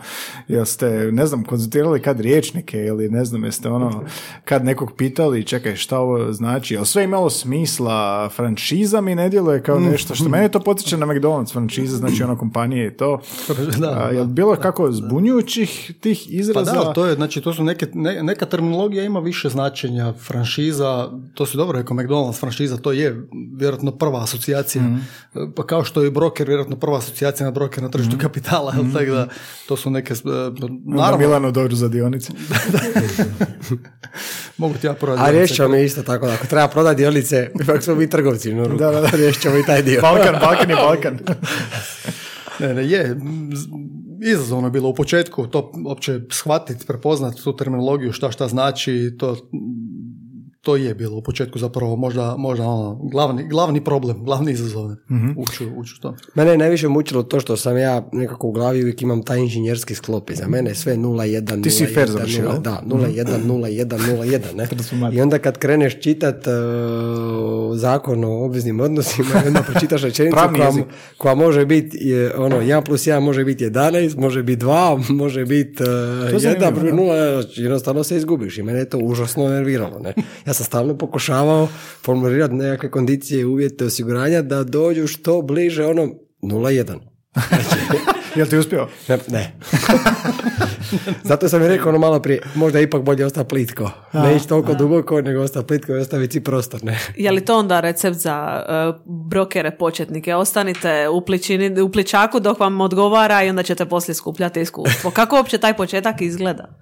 jel ste, ne znam, konzultirali kad riječnike ili ne znam, jeste ono kad nekog pitali, čekaj, šta ovo znači, jel sve imalo smisla, franšiza mi ne djeluje kao nešto, što mene to potiče na McDonald's, franšiza, znači ono kompanije i to. <laughs> Da, A, jel bilo kako zbunjujućih tih Pa izraza? da, ali to je, znači, to su neke, ne- neka terminologija ima više značenja, franšiza, to si dobro rekao, McDonald's franšiza, to je vjerojatno prva asocijacija, pa kao što je broker, vjerojatno prva asocijacija na broker na tržištu kapitala, jel, tako da, to su neke, e, Na naravno, Milano dođu za dionice. <laughs> <laughs> mogu ti ja prodati. A ćemo mi isto tako da ako treba prodati dionice, ipak smo mi trgovci. No, Da, da, da. Riješit ćemo i taj dio. <laughs> Balkan, Balkan je Balkan. <laughs> Ne, ne, je, izazovno je bilo u početku to uopće shvatiti, prepoznati tu terminologiju, šta šta znači, to, to je bilo u početku zapravo možda, možda ono, glavni, glavni problem, glavni izazov, mm ući, u- to. Mene je najviše mučilo to što sam ja nekako u glavi uvijek imam taj inženjerski sklop i za mene sve 0,1, Ti si 0,1, FER završio, 0, jel? Da, 0,1, 0,1, 0,1, ne? <laughs> I onda kad kreneš čitat uh, zakon o obveznim odnosima, <laughs> onda pročitaš rečenicu koja, koja može biti, je, ono, 1 plus 1 može biti 11, može biti 2, može biti uh, je 1, zanimljivo, da. 0, znači, jednostavno se izgubiš i mene je to užasno nerviralo, ne? Ja sam stalno pokušavao formulirati nekakve kondicije i uvjete osiguranja da dođu što bliže ono 0,1. <laughs> Jel ti uspio? Ne. ne. <laughs> Zato sam i rekao ono malo prije, možda je ipak bolje ostati plitko. Ne ići toliko duboko, nego ostati plitko i ostaviti si prostor. Ne? <laughs> Je li to onda recept za e, brokere početnike? Ostanite u, pličini, u pličaku dok vam odgovara i onda ćete poslije skupljati iskustvo. Kako uopće taj početak izgleda?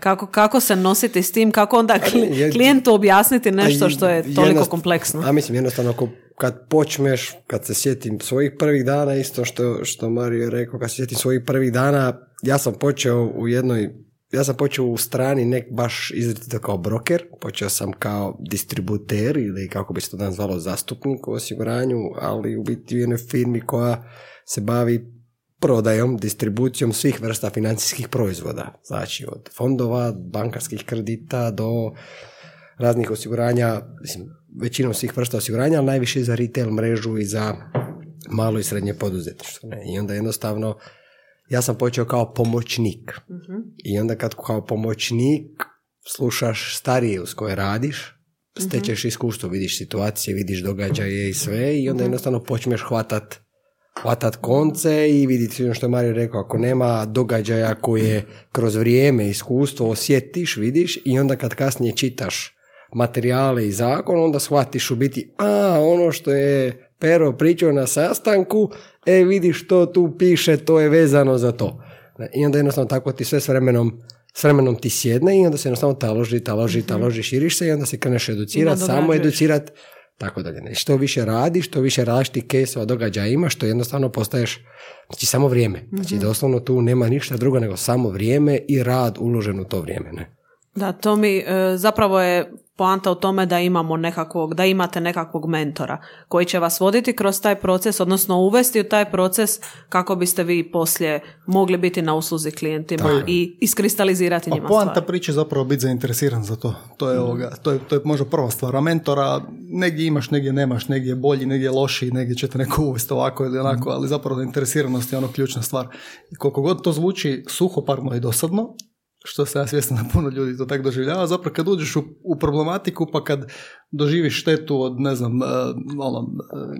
Kako, kako se nositi s tim? Kako onda kli- je- klijentu objasniti nešto što je toliko jednost- kompleksno? A mislim, jednostavno, ako, kad počneš, kad se sjetim svojih prvih dana, isto što, što Mario je rekao, kad se sjetim svojih prvih dana, ja sam počeo u jednoj ja sam počeo u strani nek baš izrazito kao broker, počeo sam kao distributer ili kako bi se to danas zvalo zastupnik u osiguranju, ali u biti u jednoj firmi koja se bavi prodajom, distribucijom svih vrsta financijskih proizvoda. Znači od fondova, bankarskih kredita do raznih osiguranja, mislim, većinom svih vrsta osiguranja, ali najviše za retail mrežu i za malo i srednje poduzetništvo. Ne? I onda jednostavno ja sam počeo kao pomoćnik. I onda kad kao pomoćnik slušaš starije uz koje radiš, stečeš iskustvo, vidiš situacije, vidiš događaje i sve i onda jednostavno počneš hvatat hvatat konce i vidjeti što je Mario rekao, ako nema događaja koje kroz vrijeme, iskustvo osjetiš, vidiš i onda kad kasnije čitaš materijale i zakon, onda shvatiš u biti, a ono što je Pero pričao na sastanku, e vidiš što tu piše, to je vezano za to. I onda jednostavno tako ti sve s vremenom s vremenom ti sjedne i onda se jednostavno taloži, taloži, taloži, širiš se i onda se kreneš educirati, samo Nadograđuješ. Tako dalje. Ne. Što više radiš, što više različitih kesova događaja imaš, što jednostavno postaješ, znači samo vrijeme. Znači doslovno tu nema ništa drugo nego samo vrijeme i rad uložen u to vrijeme. Ne? Da, to mi e, zapravo je poanta u tome da imamo nekakvog, da imate nekakvog mentora koji će vas voditi kroz taj proces, odnosno uvesti u taj proces kako biste vi poslije mogli biti na usluzi klijentima i iskristalizirati A njima poanta stvari. priče zapravo biti zainteresiran za to. To je, ovoga, to je, to je možda prva stvar. A mentora negdje imaš, negdje nemaš, negdje je bolji, negdje je lošiji, negdje će te neko uvesti ovako ili onako, ali zapravo zainteresiranost je ono ključna stvar. I koliko god to zvuči suhoparno i dosadno, što se ja svjestan da puno ljudi to tako doživljava, zapravo kad uđeš u, u problematiku pa kad doživiš štetu od, ne znam, eh, ono, eh,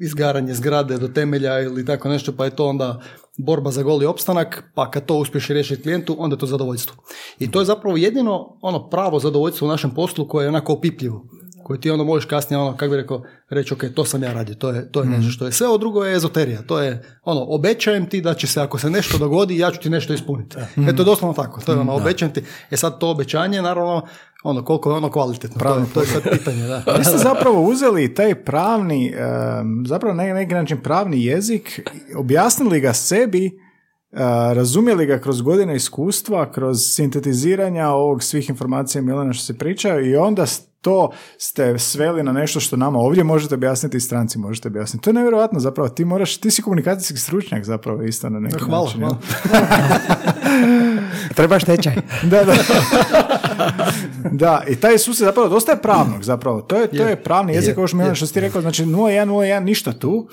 izgaranje zgrade do temelja ili tako nešto, pa je to onda borba za goli opstanak, pa kad to uspješ riješiti klijentu, onda je to zadovoljstvo. I to je zapravo jedino ono pravo zadovoljstvo u našem poslu koje je onako opipljivo koje ti onda možeš kasnije ono, kako bi rekao, reći, ok, to sam ja radio, to je, to je nešto što je. Sve ovo drugo je ezoterija, to je, ono, obećajem ti da će se, ako se nešto dogodi, ja ću ti nešto ispuniti. E, to je doslovno tako, to je ono, obećajem ti. E sad to obećanje, naravno, ono, koliko je ono kvalitetno, to, je- to je sad pitanje, da. <laughs> Vi ste zapravo uzeli taj pravni, zapravo na neki način pravni jezik, objasnili ga sebi, razumjeli ga kroz godine iskustva, kroz sintetiziranja ovog svih informacija Milana što se pričaju i onda to ste sveli na nešto što nama ovdje možete objasniti i stranci možete objasniti. To je nevjerojatno zapravo, ti moraš, ti si komunikacijski stručnjak zapravo isto na neki Hvala, način. hvala. <laughs> Trebaš tečaj. Da, da. da, i taj sustav zapravo dosta je pravnog zapravo. To je, to je pravni jezik, ovo što, Milan, što si ti rekao, znači 0101 ništa tu,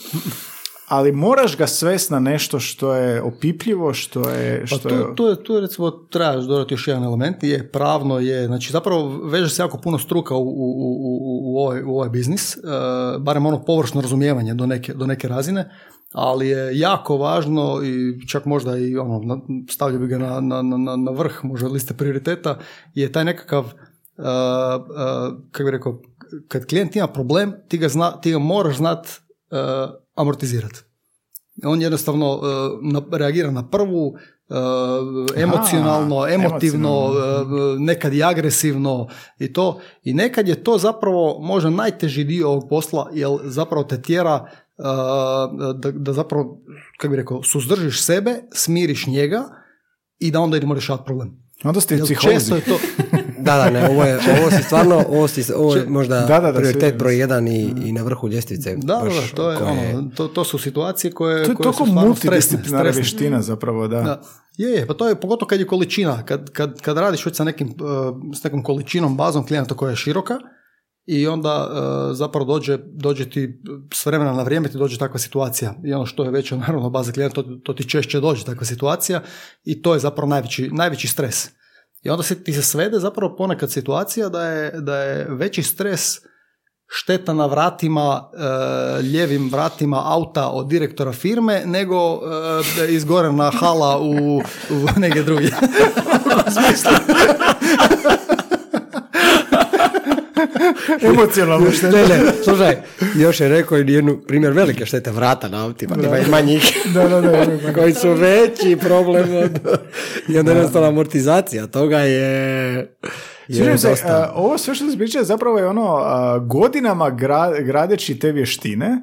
ali moraš ga svesti na nešto što je opipljivo, što je... Pa Što tu, je tu, je, tu je recimo trebaš dodati još jedan element, je pravno je, znači zapravo veže se jako puno struka u, u, u, u, u ovaj, u ovaj biznis, e, barem ono površno razumijevanje do neke, do neke razine, ali je jako važno i čak možda i ono, stavljao bi ga na, na, na, na vrh možda liste prioriteta, je taj nekakav, e, e, kako bi rekao, kad klijent ima problem, ti ga, zna, ti ga moraš znat amortizirati. On jednostavno uh, na- reagira na prvu, uh, emocionalno, Aha, emotivno, emocionalno. uh, nekad i agresivno i to. I nekad je to zapravo možda najteži dio ovog posla, jer zapravo te tjera uh, da, da zapravo, kako bi rekao, suzdržiš sebe, smiriš njega i da onda idemo rješavati problem. Onda ste psiholozi. često je to, <laughs> Da, da, ne, ovo je, ovo si stvarno, ovo, si, <laughs> ovo je možda Da, da, da, prioritet broj jedan i, i na vrhu ljestvice. da, da, baš da, to, je, koje- ono, to, to su situacije koje, To je koje toliko su multidisciplinarna vještina zapravo, da. Da. Je, je, pa to je pogotovo kad je količina, kad, kad, kad radiš već sa nekim, uh, s nekom količinom, bazom klijenata koja je široka i onda uh, zapravo dođe, dođe ti s vremena na vrijeme ti dođe takva situacija i ono što je veća naravno baza klijenta, to, to ti češće dođe takva situacija i to je zapravo najveći, najveći stres. I onda se ti se svede zapravo ponekad situacija da je, da je veći stres šteta na vratima, e, lijevim vratima auta od direktora firme, nego e, izgorena hala u, u negdje. <laughs> <laughs> Emocionalno što Ne, ne, slušaj, još je rekao jednu primjer velike štete vrata na autima, ima i manjih, Da, da, da, koji su veći problem od... I onda jednostavno amortizacija toga je... je Sviđa se, a, ovo sve što se priča zapravo je ono a, godinama gra- gradeći te vještine.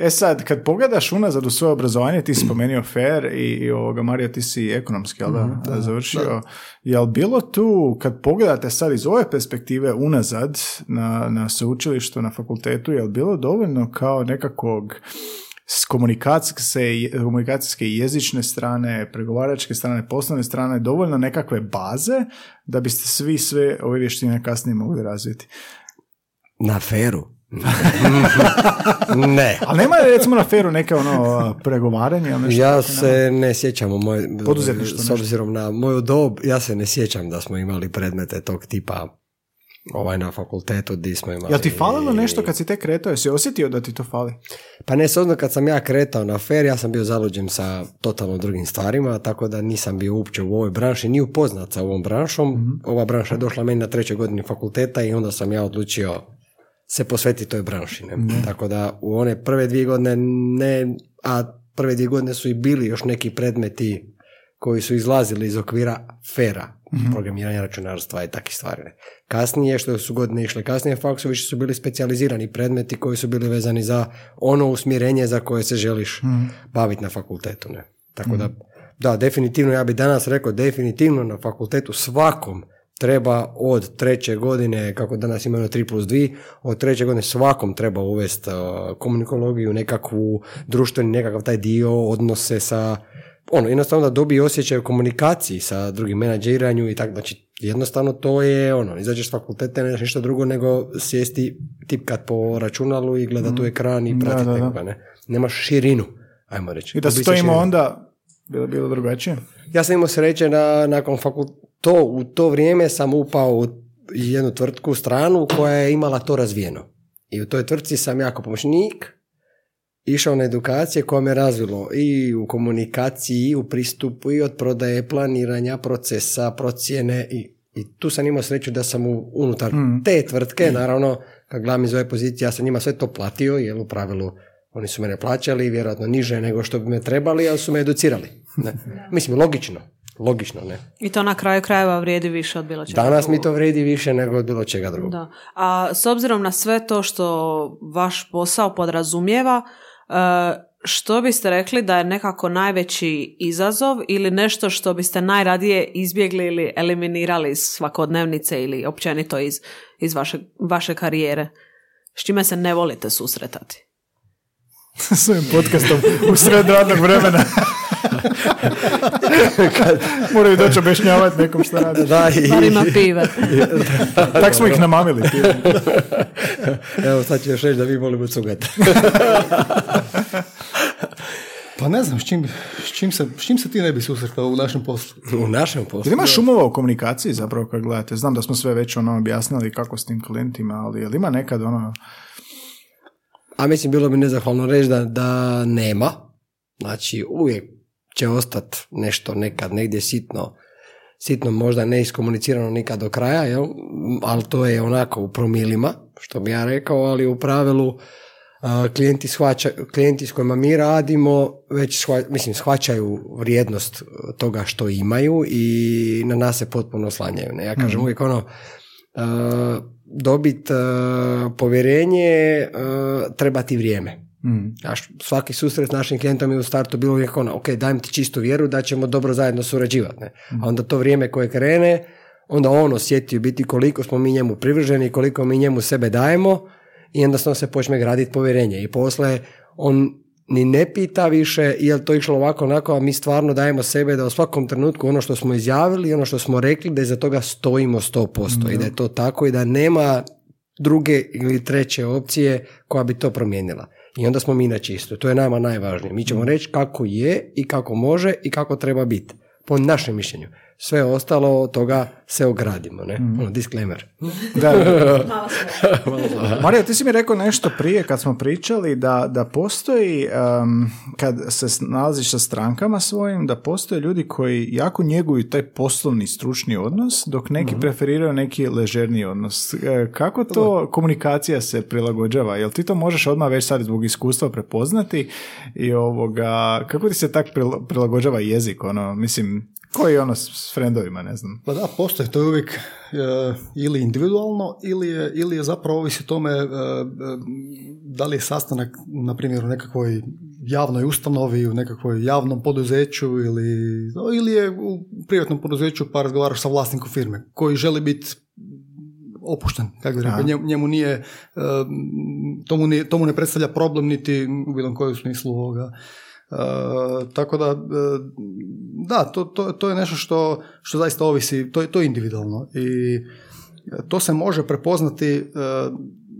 E sad, kad pogledaš unazad u svoje obrazovanje, ti si spomenuo FAIR i, i ovoga, Mario, ti si ekonomski, jel da, da, završio. Jel bilo tu, kad pogledate sad iz ove perspektive unazad na, na sveučilištu, na fakultetu, jel bilo dovoljno kao nekakvog s komunikacijske, komunikacijske i jezične strane, pregovaračke strane, poslovne strane, dovoljno nekakve baze da biste svi sve ove vještine kasnije mogli razviti. Na feru. <laughs> ne. Ali nema recimo na feru neke ono pregovaranje ili nešto Ja se ne sjećam u moj, s nešto. obzirom na moju dob, ja se ne sjećam da smo imali predmete tog tipa ovaj na fakultetu di smo imali. Jel ti falilo nešto kad si tek kretao? Jesi osjetio da ti to fali? Pa ne, sozno kad sam ja kretao na fer, ja sam bio zaluđen sa totalno drugim stvarima, tako da nisam bio uopće u ovoj branši, ni upoznat sa ovom branšom. Ova branša je došla meni na trećoj godini fakulteta i onda sam ja odlučio se posvetiti toj branši. Ne? Tako da u one prve dvije godine ne, a prve dvije godine su i bili još neki predmeti koji su izlazili iz okvira fera, programiranja računarstva i takvih stvari. ne. Kasnije, što su godine išle kasnije, faksu više su bili specijalizirani predmeti koji su bili vezani za ono usmjerenje za koje se želiš baviti na fakultetu. Ne? Tako da, da, definitivno, ja bih danas rekao, definitivno na fakultetu svakom treba od treće godine, kako danas imamo 3 plus 2, od treće godine svakom treba uvesti uh, komunikologiju, nekakvu društveni, nekakav taj dio, odnose sa, ono, jednostavno da dobije osjećaj u komunikaciji sa drugim menadžiranju i tako, znači jednostavno to je, ono, izađeš s fakulteta, ne znaš ništa drugo nego sjesti, tipkat po računalu i gledat u ekran i pratiti da, da. nekoga, ne. Nemaš širinu, ajmo reći. I da širina. onda, bilo bilo drugačije? Ja sam imao sreće na, nakon fakulteta, to, u to vrijeme sam upao u jednu tvrtku stranu koja je imala to razvijeno. I u toj tvrtci sam jako pomoćnik, išao na edukacije koje me razvilo i u komunikaciji, i u pristupu, i od prodaje, planiranja, procesa, procjene i, i tu sam imao sreću da sam u, unutar te tvrtke, naravno, kad gledam iz ove pozicije, ja sam njima sve to platio, jer u pravilu oni su mene plaćali, vjerojatno niže nego što bi me trebali, ali su me educirali. Ne. <laughs> Mislim, logično. Logično, ne. I to na kraju krajeva vrijedi više od bilo čega. Danas mi drugog. to vredi više nego od bilo čega drugog. Da. A s obzirom na sve to što vaš posao podrazumijeva, e, što biste rekli da je nekako najveći izazov ili nešto što biste najradije izbjegli ili eliminirali iz svakodnevnice ili općenito iz, iz vaše, vaše karijere? S čime se ne volite susretati? <laughs> S ovim podcastom u sred radnog vremena. <laughs> Moraju doći objašnjavati nekom šta radi. Da, i, Bar ima pive. <laughs> Tak smo ih namamili. evo sad ću još reći da vi volimo cugat. Pa ne znam, s čim, s čim, se, s čim se ti ne bi susretao u našem poslu? U našem poslu. Jel ima šumova u komunikaciji zapravo kad gledate? Znam da smo sve već ono objasnili kako s tim klijentima, ali jel ima nekad ono... A mislim, bilo bi nezahvalno reći da, da nema. Znači, uvijek će ostati nešto nekad, negdje sitno, sitno možda ne iskomunicirano nikad do kraja, jel? ali to je onako u promilima, što bi ja rekao, ali u pravilu a, klijenti, shvaća, klijenti s kojima mi radimo već shva- mislim, shvaćaju vrijednost toga što imaju i na nas se potpuno oslanjaju. Ne? Ja kažem uvijek ono, dobiti povjerenje uh, treba ti vrijeme. Znaš, svaki susret s našim klijentom je u startu bilo uvijek ono, ok, dajem ti čistu vjeru da ćemo dobro zajedno surađivati. Ne? A onda to vrijeme koje krene, onda on osjeti u biti koliko smo mi njemu privrženi, koliko mi njemu sebe dajemo i jednostavno se počne graditi povjerenje. I posle on ni ne pita više je li to išlo ovako onako, a mi stvarno dajemo sebe da u svakom trenutku ono što smo izjavili, ono što smo rekli, da iza toga stojimo 100% i da je to tako i da nema druge ili treće opcije koja bi to promijenila. I onda smo mi na čisto. To je nama najvažnije. Mi ćemo reći kako je i kako može i kako treba biti. Po našem mišljenju. Sve ostalo od toga se ogradimo. Ne? Ono, disclaimer. Da, da. <laughs> Marija, ti si mi rekao nešto prije kad smo pričali da, da postoji, em, kad se nalaziš sa strankama svojim, da postoje ljudi koji jako njeguju taj poslovni stručni odnos, dok neki preferiraju neki ležerniji odnos. E, Kako to komunikacija se prilagođava? Jel ti to možeš odmah već sad zbog iskustva prepoznati i ovoga, kako ti se tak prila- prilagođava jezik? Ono, mislim, koji ono s s frendovima, ne znam. Pa da, postoje, to je uvijek e, ili individualno ili je, ili je zapravo ovisi o tome e, e, da li je sastanak, na primjer, u nekakvoj javnoj ustanovi, u nekakvoj javnom poduzeću ili, ili je u privatnom poduzeću pa razgovaraš sa vlasnikom firme koji želi biti opušten, kako bi njemu, njemu nije, e, tomu, nije, tomu ne predstavlja problem niti u bilo kojem smislu ovoga. E, tako da, e, da, to, to, to je nešto što, što zaista ovisi, to to je individualno i e, to se može prepoznati,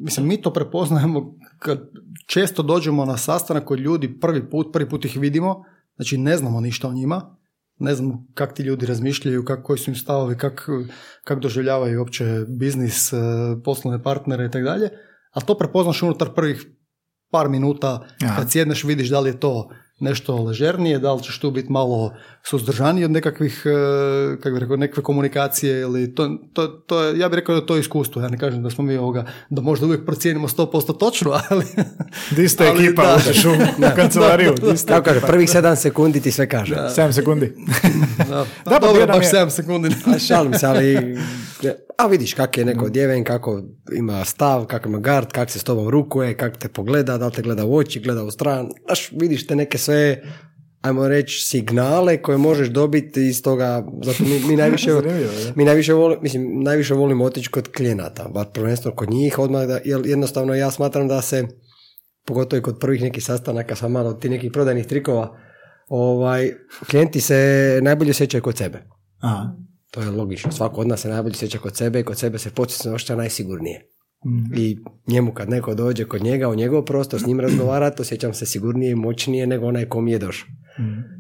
mislim, mi to prepoznajemo kad često dođemo na sastanak kod ljudi prvi put, prvi put ih vidimo, znači ne znamo ništa o njima ne znam kak ti ljudi razmišljaju, kak, koji su im stavovi, kak, kak doživljavaju uopće biznis, poslovne partnere i tako dalje, ali to prepoznaš unutar prvih par minuta kad sjedneš vidiš da li je to nešto ležernije, da li ćeš tu biti malo suzdržaniji od nekakvih, e, kako bi rekao, nekakve komunikacije ili to, to, to je, ja bih rekao da je to iskustvo, ja ne kažem da smo mi ovoga, da možda uvijek procijenimo 100% točno, <laughs> ali... Di ste Ali ekipa, da. uđeš u <laughs> kancelariju, di ste Kako kaže, prvih sedam sekundi ti sve kaže. 7 sekundi. <laughs> da, pa dobro, baš je- 7 sekundi. A šalim se, ali... A vidiš kak je neko odjeven, kako ima stav, kako ima gard, kak se s tobom rukuje, kak te pogleda, da li te gleda u oči, gleda u stran. Znaš, vidiš te neke sve, ajmo reći, signale koje možeš dobiti iz toga, zato mi, mi najviše, <laughs> mi najviše volimo, mislim, najviše volimo otići kod klijenata, bar prvenstveno kod njih, odmah da, jer jednostavno ja smatram da se, pogotovo i kod prvih nekih sastanaka sa malo ti nekih prodajnih trikova, ovaj, klijenti se najbolje sjećaju kod sebe. Aha. To je logično. Svako od nas se najbolje sjeća kod sebe i kod sebe se početno osjeća najsigurnije. I njemu kad neko dođe kod njega u njegov prostor s njim razgovarati, osjećam se sigurnije i moćnije nego onaj ko mi je došao.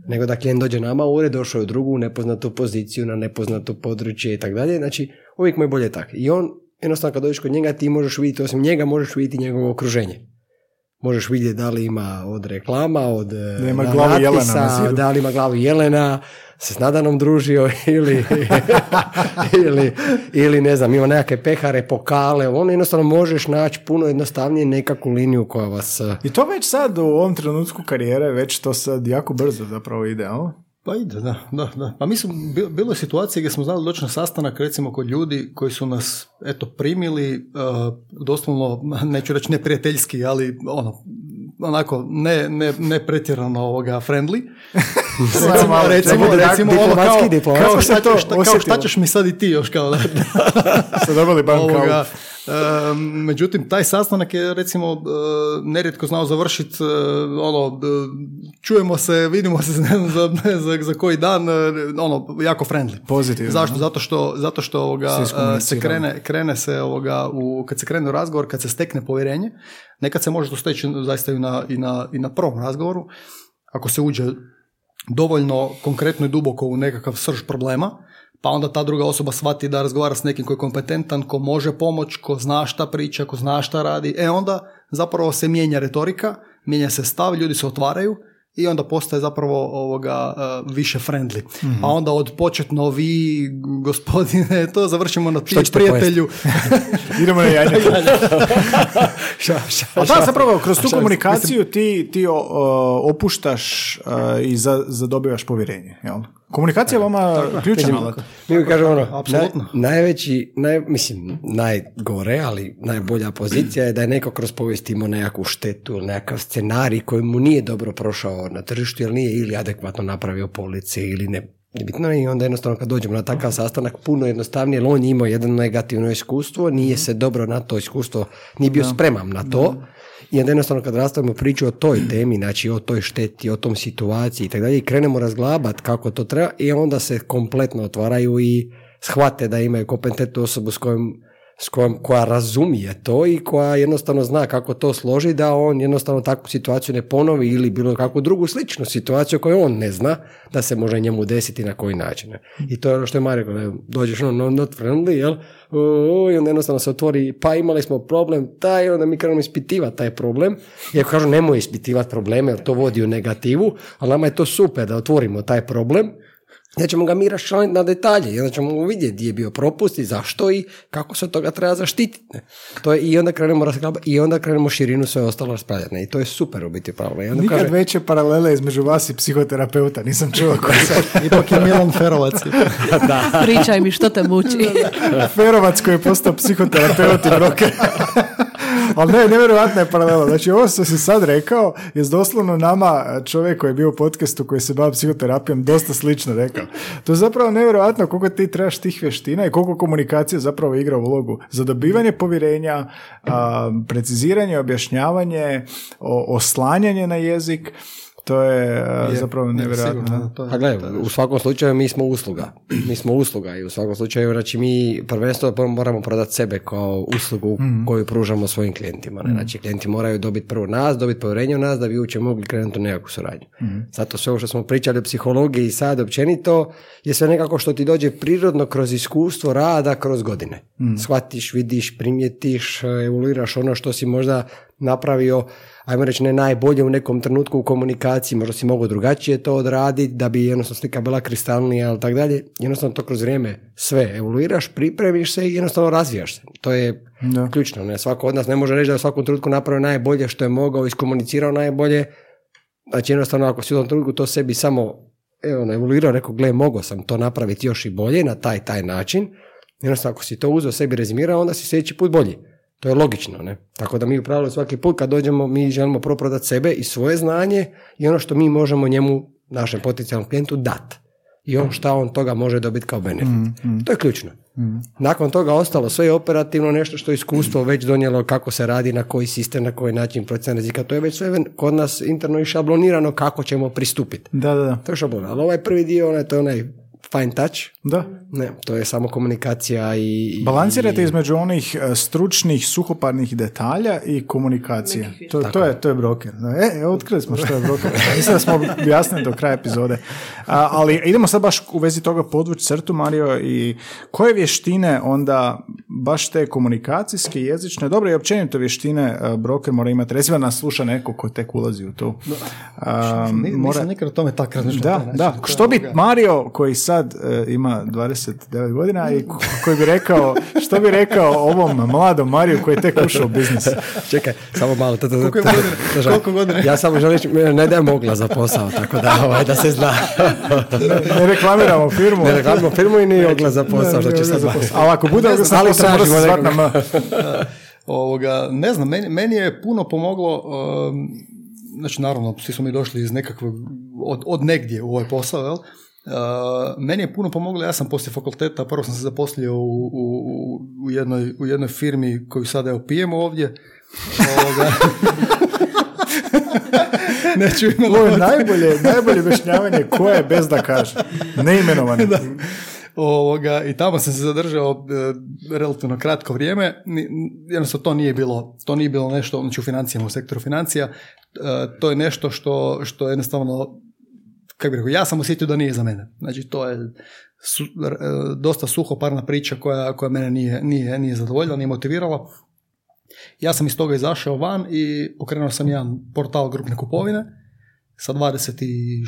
Nego da klijent dođe nama u ured, došao je u drugu nepoznatu poziciju, na nepoznato područje i tako dalje. Znači, uvijek mu je bolje tak. I on, jednostavno kad dođeš kod njega, ti možeš vidjeti, osim njega, možeš vidjeti njegovo okruženje. Možeš vidjeti da li ima od reklama, od da ima glavu jelena na zidu. da li ima glavu jelena, se s Nadanom družio <laughs> ili, ili, ili ne znam, ima nekakve pehare, pokale, on jednostavno možeš naći puno jednostavnije nekakvu liniju koja vas... eh, I to već sad u ovom trenutku karijere, već to sad jako brzo zapravo ide, jel? Pa ide, da, da, da. Pa mi smo, bi- bilo je situacije gdje smo znali doći na sastanak recimo kod ljudi koji su nas eto primili uh, doslovno, neću reći neprijateljski, ali ono, onako ne, ne, ne pretjerano ovoga friendly. <laughs> recimo, malo, recimo, čekaj, recimo ono diplomatski, kao, kao, šta, šta- kao šta ćeš mi sad i ti još kao da, <laughs> Ste dobili Ovoga, e, međutim, taj sastanak je recimo e, nerijetko znao završiti ono, e, čujemo se, vidimo se <laughs> ne znam, za, ne, za, za koji dan, e, ono, jako friendly. Pozitivno, Zašto? Zato što, zato što ovoga, Se krene, krene se ovoga, u, kad se krene u razgovor, kad se stekne povjerenje, nekad se može to steći zaista i na, i na, i na prvom razgovoru, ako se uđe dovoljno konkretno i duboko u nekakav srž problema, pa onda ta druga osoba shvati da razgovara s nekim koji je kompetentan, ko može pomoć, ko zna šta priča, ko zna šta radi, e onda zapravo se mijenja retorika, mijenja se stav, ljudi se otvaraju i onda postaje zapravo ovoga uh, više friendly. A onda od početno vi, gospodine, <laughs> to završimo na ti prijatelju. <laughs> Idemo na ša, <laughs> A da, zapravo, kroz tu komunikaciju ti, ti o, o, opuštaš a, i za, zadobivaš povjerenje, jel? Komunikacija je vama alat. Mi kažemo ono, Apsolutno. naj- najveći, naj, mislim, najgore, ali najbolja pozicija je da je neko kroz povijest imao nekakvu štetu ili nekakav scenarij koji mu nije dobro prošao na tržištu jer nije ili adekvatno napravio police ili ne bitno i onda jednostavno kad dođemo na takav sastanak puno jednostavnije jer on je imao jedno negativno iskustvo, nije se dobro na to iskustvo, nije bio spreman na to i onda jednostavno kad rastavimo priču o toj temi, znači o toj šteti, o tom situaciji i tako dalje, i krenemo razglabat kako to treba i onda se kompletno otvaraju i shvate da imaju kompetentnu osobu s kojom, s kojom koja razumije to i koja jednostavno zna kako to složi da on jednostavno takvu situaciju ne ponovi ili bilo kakvu drugu sličnu situaciju koju on ne zna da se može njemu desiti na koji način. I to je ono što je Mario dođeš ono no, not friendly, jel? O, I onda jednostavno se otvori, pa imali smo problem taj, onda mi krenemo ispitivati taj problem. Iako kažu nemoj ispitivati probleme, jer to vodi u negativu, ali nama je to super da otvorimo taj problem da ćemo ga mi raščlaniti na detalje i onda ćemo vidjeti gdje je bio propust i zašto i kako se od toga treba zaštititi. ne. To je, I onda krenemo razglabati i onda krenemo širinu sve ostalo raspravljati. ne. I to je super u biti pravo. I onda Nikad kaže, veće paralele između vas i psihoterapeuta, nisam čuo koji <laughs> sad. Ipak je Milan Ferovac. <laughs> Pričaj mi što te muči. <laughs> Ferovac koji je postao psihoterapeut i broker. Ali ne, nevjerojatna je paralela. Znači, ovo što si sad rekao je doslovno nama čovjek koji je bio u podcastu koji se bavi psihoterapijom dosta slično rekao. To je zapravo nevjerojatno koliko ti trebaš tih vještina i koliko komunikacija zapravo igra ulogu za dobivanje povjerenja, preciziranje, objašnjavanje, oslanjanje na jezik. To je uh, Je, zapravo je, nevjerojatno. sigurno, da, to je- Pa gledaj, u svakom slučaju mi smo usluga. Mi smo usluga i u svakom slučaju znači mi prvenstveno prvo moramo prodati sebe kao uslugu koju pružamo svojim klijentima. Ne? Znači klijenti moraju dobiti prvo nas, dobiti povjerenje u nas da bi uopće mogli krenuti u nekakvu suradnju. Zato sve ovo što smo pričali o psihologiji i sad općenito je sve nekako što ti dođe prirodno kroz iskustvo rada kroz godine. Shvatiš, vidiš, primijetiš, evoluiraš ono što si možda napravio ajmo reći ne najbolje u nekom trenutku u komunikaciji, možda si mogao drugačije to odraditi da bi jednostavno slika bila kristalnija ili tako dalje. Jednostavno to kroz vrijeme sve evoluiraš, pripremiš se i jednostavno razvijaš se. To je Da. ključno. Ne? Svako od nas ne može reći da je u svakom trenutku napravio najbolje što je mogao, iskomunicirao najbolje. Znači jednostavno ako si u tom trenutku to sebi samo evo, evoluirao, rekao, gle, mogao sam to napraviti još i bolje na taj, taj način. Jednostavno, ako si to uzeo sebi rezimirao, onda si sljedeći put bolji. To je logično, ne? Tako da mi u pravilu svaki put kad dođemo, mi želimo prvo prodati sebe i svoje znanje i ono što mi možemo njemu, našem potencijalnom klijentu, dat. I on šta on toga može dobiti kao benefit. To je ključno. Nakon toga ostalo sve je operativno nešto što je iskustvo već donijelo kako se radi, na koji sistem, na koji način procjena rizika. To je već sve kod nas interno i šablonirano kako ćemo pristupiti. Da, da, da. To je šablon. Ali ovaj prvi dio, onaj, to je onaj fine touch. Da. Ne, to je samo komunikacija i... i- Balansirate između onih e, stručnih, suhoparnih detalja i komunikacije. To, to, je, to je broker. E, e, otkrili smo što je broker. <laughs> Mislim da smo objasnili do kraja epizode. A, ali idemo sad baš u vezi toga podvući crtu, Mario, i koje vještine onda baš te komunikacijske, jezične, dobro i općenito vještine e, broker mora imati. Recimo nas sluša neko ko tek ulazi u to. A, Ni- Nisam mora- nikad o tome tako razmišljao. da, da. je Što bi Mario koji sad e, ima 29 godina i ko- koji bi rekao, što bi rekao ovom mladom Mariju koji je tek ušao u biznis? <laughs> Čekaj, samo malo. Koliko je godina? Ja samo želim reći, ne dajem mogla za posao, tako da, ovaj, da se zna. Ne reklamiramo firmu. Ne reklamimo firmu i ni oglas za posao, što Ne, će ne, sad. Ali ako bude Ne oglas znam, za ali posao, mora se tražimo zvat na. Ovoga, ne znam, meni, meni je puno pomoglo, um, znači naravno, svi smo mi došli iz nekakvog, od, od negdje u ovaj posao, jel? Uh, meni je puno pomoglo, ja sam poslije fakulteta, prvo sam se zaposlio u, u, u- u, jednoj, u jednoj firmi koju sad evo pijemo ovdje. Ovoga, <laughs> Neću. Ovo je najbolje, najbolje objašnjavanje ko je bez da kaže. Neimenovani. Ovoga, I tamo sam se zadržao e, relativno kratko vrijeme. Jednostavno to nije bilo, to nije bilo nešto, znači u financijama, u sektoru financija, e, to je nešto što, što jednostavno, kako bih rekao, ja sam osjetio da nije za mene. Znači to je su, e, dosta suhoparna priča koja, koja mene nije, nije, nije zadovoljila, nije motivirala. Ja sam iz toga izašao van i pokrenuo sam jedan portal grupne kupovine sa 25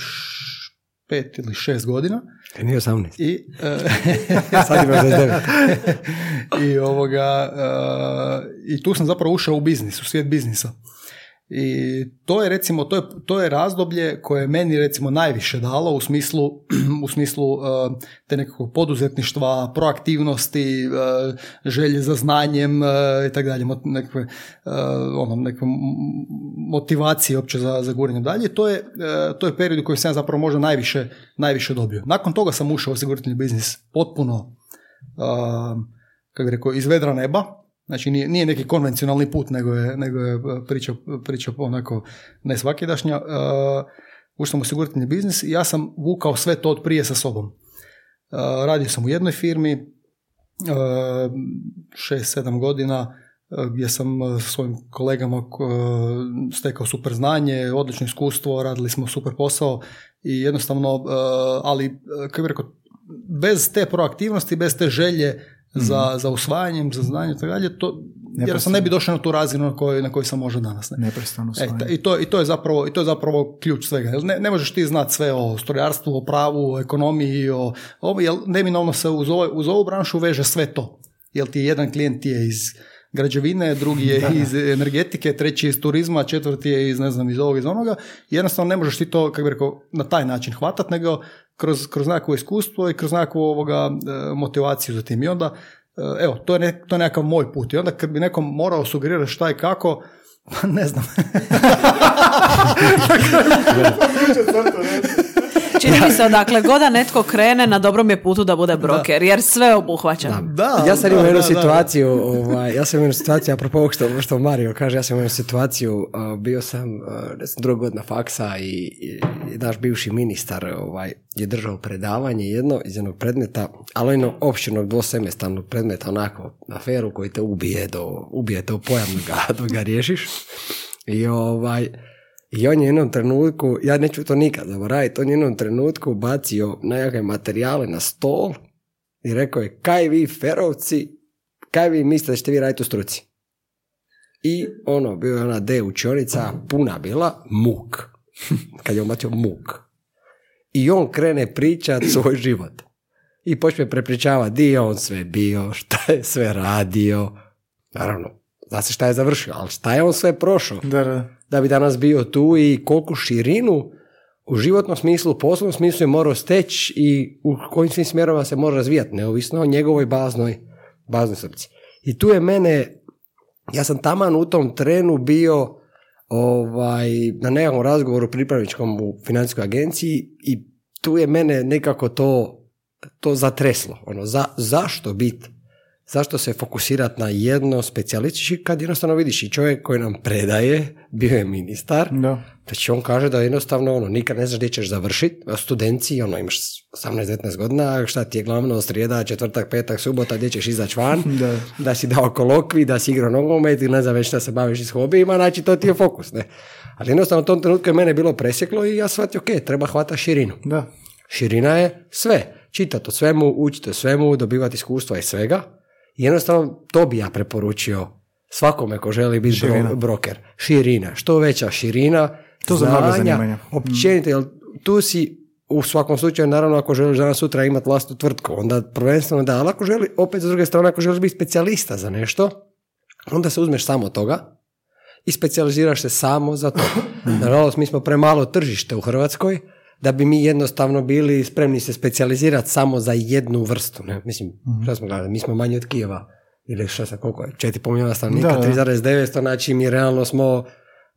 ili 6 godina. E, Nije 18. I, e, <laughs> Sad ima 29. <laughs> i ovoga e, i tu sam zapravo ušao u biznis, u svijet biznisa. I to je recimo, to je, to je razdoblje koje je meni recimo najviše dalo u smislu, <clears throat> u smislu e, te nekakvog poduzetništva, proaktivnosti, e, želje za znanjem e, i tako dalje, nekakve, ono, nekakve motivacije uopće za, za guranje dalje. To je, to je period u kojem sam zapravo možda najviše, najviše dobio. Nakon toga sam ušao u osigurateljni biznis potpuno kako bih rekao, iz vedra neba. Znači nije, nije neki konvencionalni put, nego je, nego je uh, priča, priča onako ne svakidašnja. Uh, ušao sam u biznis i ja sam vukao sve to od prije sa sobom. Uh, radio sam u jednoj firmi, uh, šest, sedam godina, gdje sam sa svojim kolegama stekao super znanje, odlično iskustvo, radili smo super posao i jednostavno, ali kako bih rekao, bez te proaktivnosti, bez te želje za, za usvajanjem, za znanje i tako dalje, to jer sam ne bi došao na tu razinu na kojoj, na kojoj sam možda danas. Ne? Neprestano E, usvajanje. ta- i, to, I to je zapravo i to je zapravo ključ svega. Ne, ne možeš ti znati sve o strojarstvu, o pravu, o ekonomiji, o ovo, jer neminovno se uz, ovaj, uz ovu branšu veže sve to. Jel ti je jedan klijent ti je iz građevine, drugi je iz energetike, treći je iz turizma, četvrti je iz ne znam iz ovog iz onoga. Jednostavno ne možeš ti to kako bih rekao na taj način hvatat, nego kroz, kroz nekakvo iskustvo i kroz nekakvu ovoga e, motivaciju za tim. I onda e, evo, to je, ne, to je nekakav moj put. I onda kad bi nekom morao sugerirati šta i kako, pa <laughs> ne znam. <laughs> čini mi se odakle da netko krene na dobrom je putu da bude broker, jer sve obuhvaća. Da, ja sam da, imao jednu da, da. situaciju, ovaj, ja sam imao jednu situaciju, apropo ovog što, što Mario kaže, ja sam imao situaciju, uh, bio sam, uh, znam, druga godina faksa i, i, i naš bivši ministar ovaj, je držao predavanje jedno iz jednog predmeta, ali jedno opšćenog dvosemestarnog predmeta, onako, aferu koji te ubije do, ubije te u pojam dok ga, dok ga riješiš. I ovaj, i on je u jednom trenutku, ja neću to nikad zaboraviti, on je u jednom trenutku bacio nekakve materijale na stol i rekao je, kaj vi ferovci, kaj vi mislite da ćete vi raditi u struci? I ono, bio je ona D učionica, puna bila, muk. <laughs> Kad je on bacio muk. I on krene pričat svoj život. I počne prepričavati di je on sve bio, šta je sve radio. Naravno, zna se šta je završio, ali šta je on sve prošao Da, da. da bi danas bio tu i koliku širinu u životnom smislu, u poslovnom smislu je morao steći i u kojim svim smjerovima se mora razvijati, neovisno o njegovoj baznoj, baznoj srci. I tu je mene, ja sam taman u tom trenu bio ovaj, na nekakvom razgovoru pripravničkom u financijskoj agenciji i tu je mene nekako to, to zatreslo. Ono, za, zašto biti zašto se fokusirati na jedno specijalistički kad jednostavno vidiš i čovjek koji nam predaje, bio je ministar, Da. znači on kaže da jednostavno ono, nikad ne znaš gdje ćeš završiti, studenci, ono, imaš 18-19 godina, šta ti je glavno, srijeda, četvrtak, petak, subota, gdje ćeš izaći van, <laughs> Da. da si dao kolokvi, da si igrao nogomet ili ne znam već šta se baviš s hobijima, znači to ti je fokus, ne. Ali jednostavno u tom trenutku je mene bilo presjeklo i ja shvatio, ok, treba hvata širinu. Da. Širina je sve. Čitati o svemu, učiti o svemu, dobivati iskustva iz svega. Jednostavno to bi ja preporučio svakome ko želi biti bro- broker. Širina. Što veća širina, To znanja, zanimanja. općenito, jer tu si u svakom slučaju, naravno, ako želiš danas sutra imati vlastnu tvrtku, onda prvenstveno da, ali ako želi, opet s druge strane, ako želiš biti specijalista za nešto, onda se uzmeš samo toga i specijaliziraš se samo za to. <clears throat> Nažalost, mi smo premalo tržište u Hrvatskoj da bi mi jednostavno bili spremni se specijalizirati samo za jednu vrstu. Ne? Mislim, šta smo gledali, mi smo manji od Kijeva ili šta sam, koliko je, 4,5 milijuna stanovnika, Da, da. 3,900, znači mi realno smo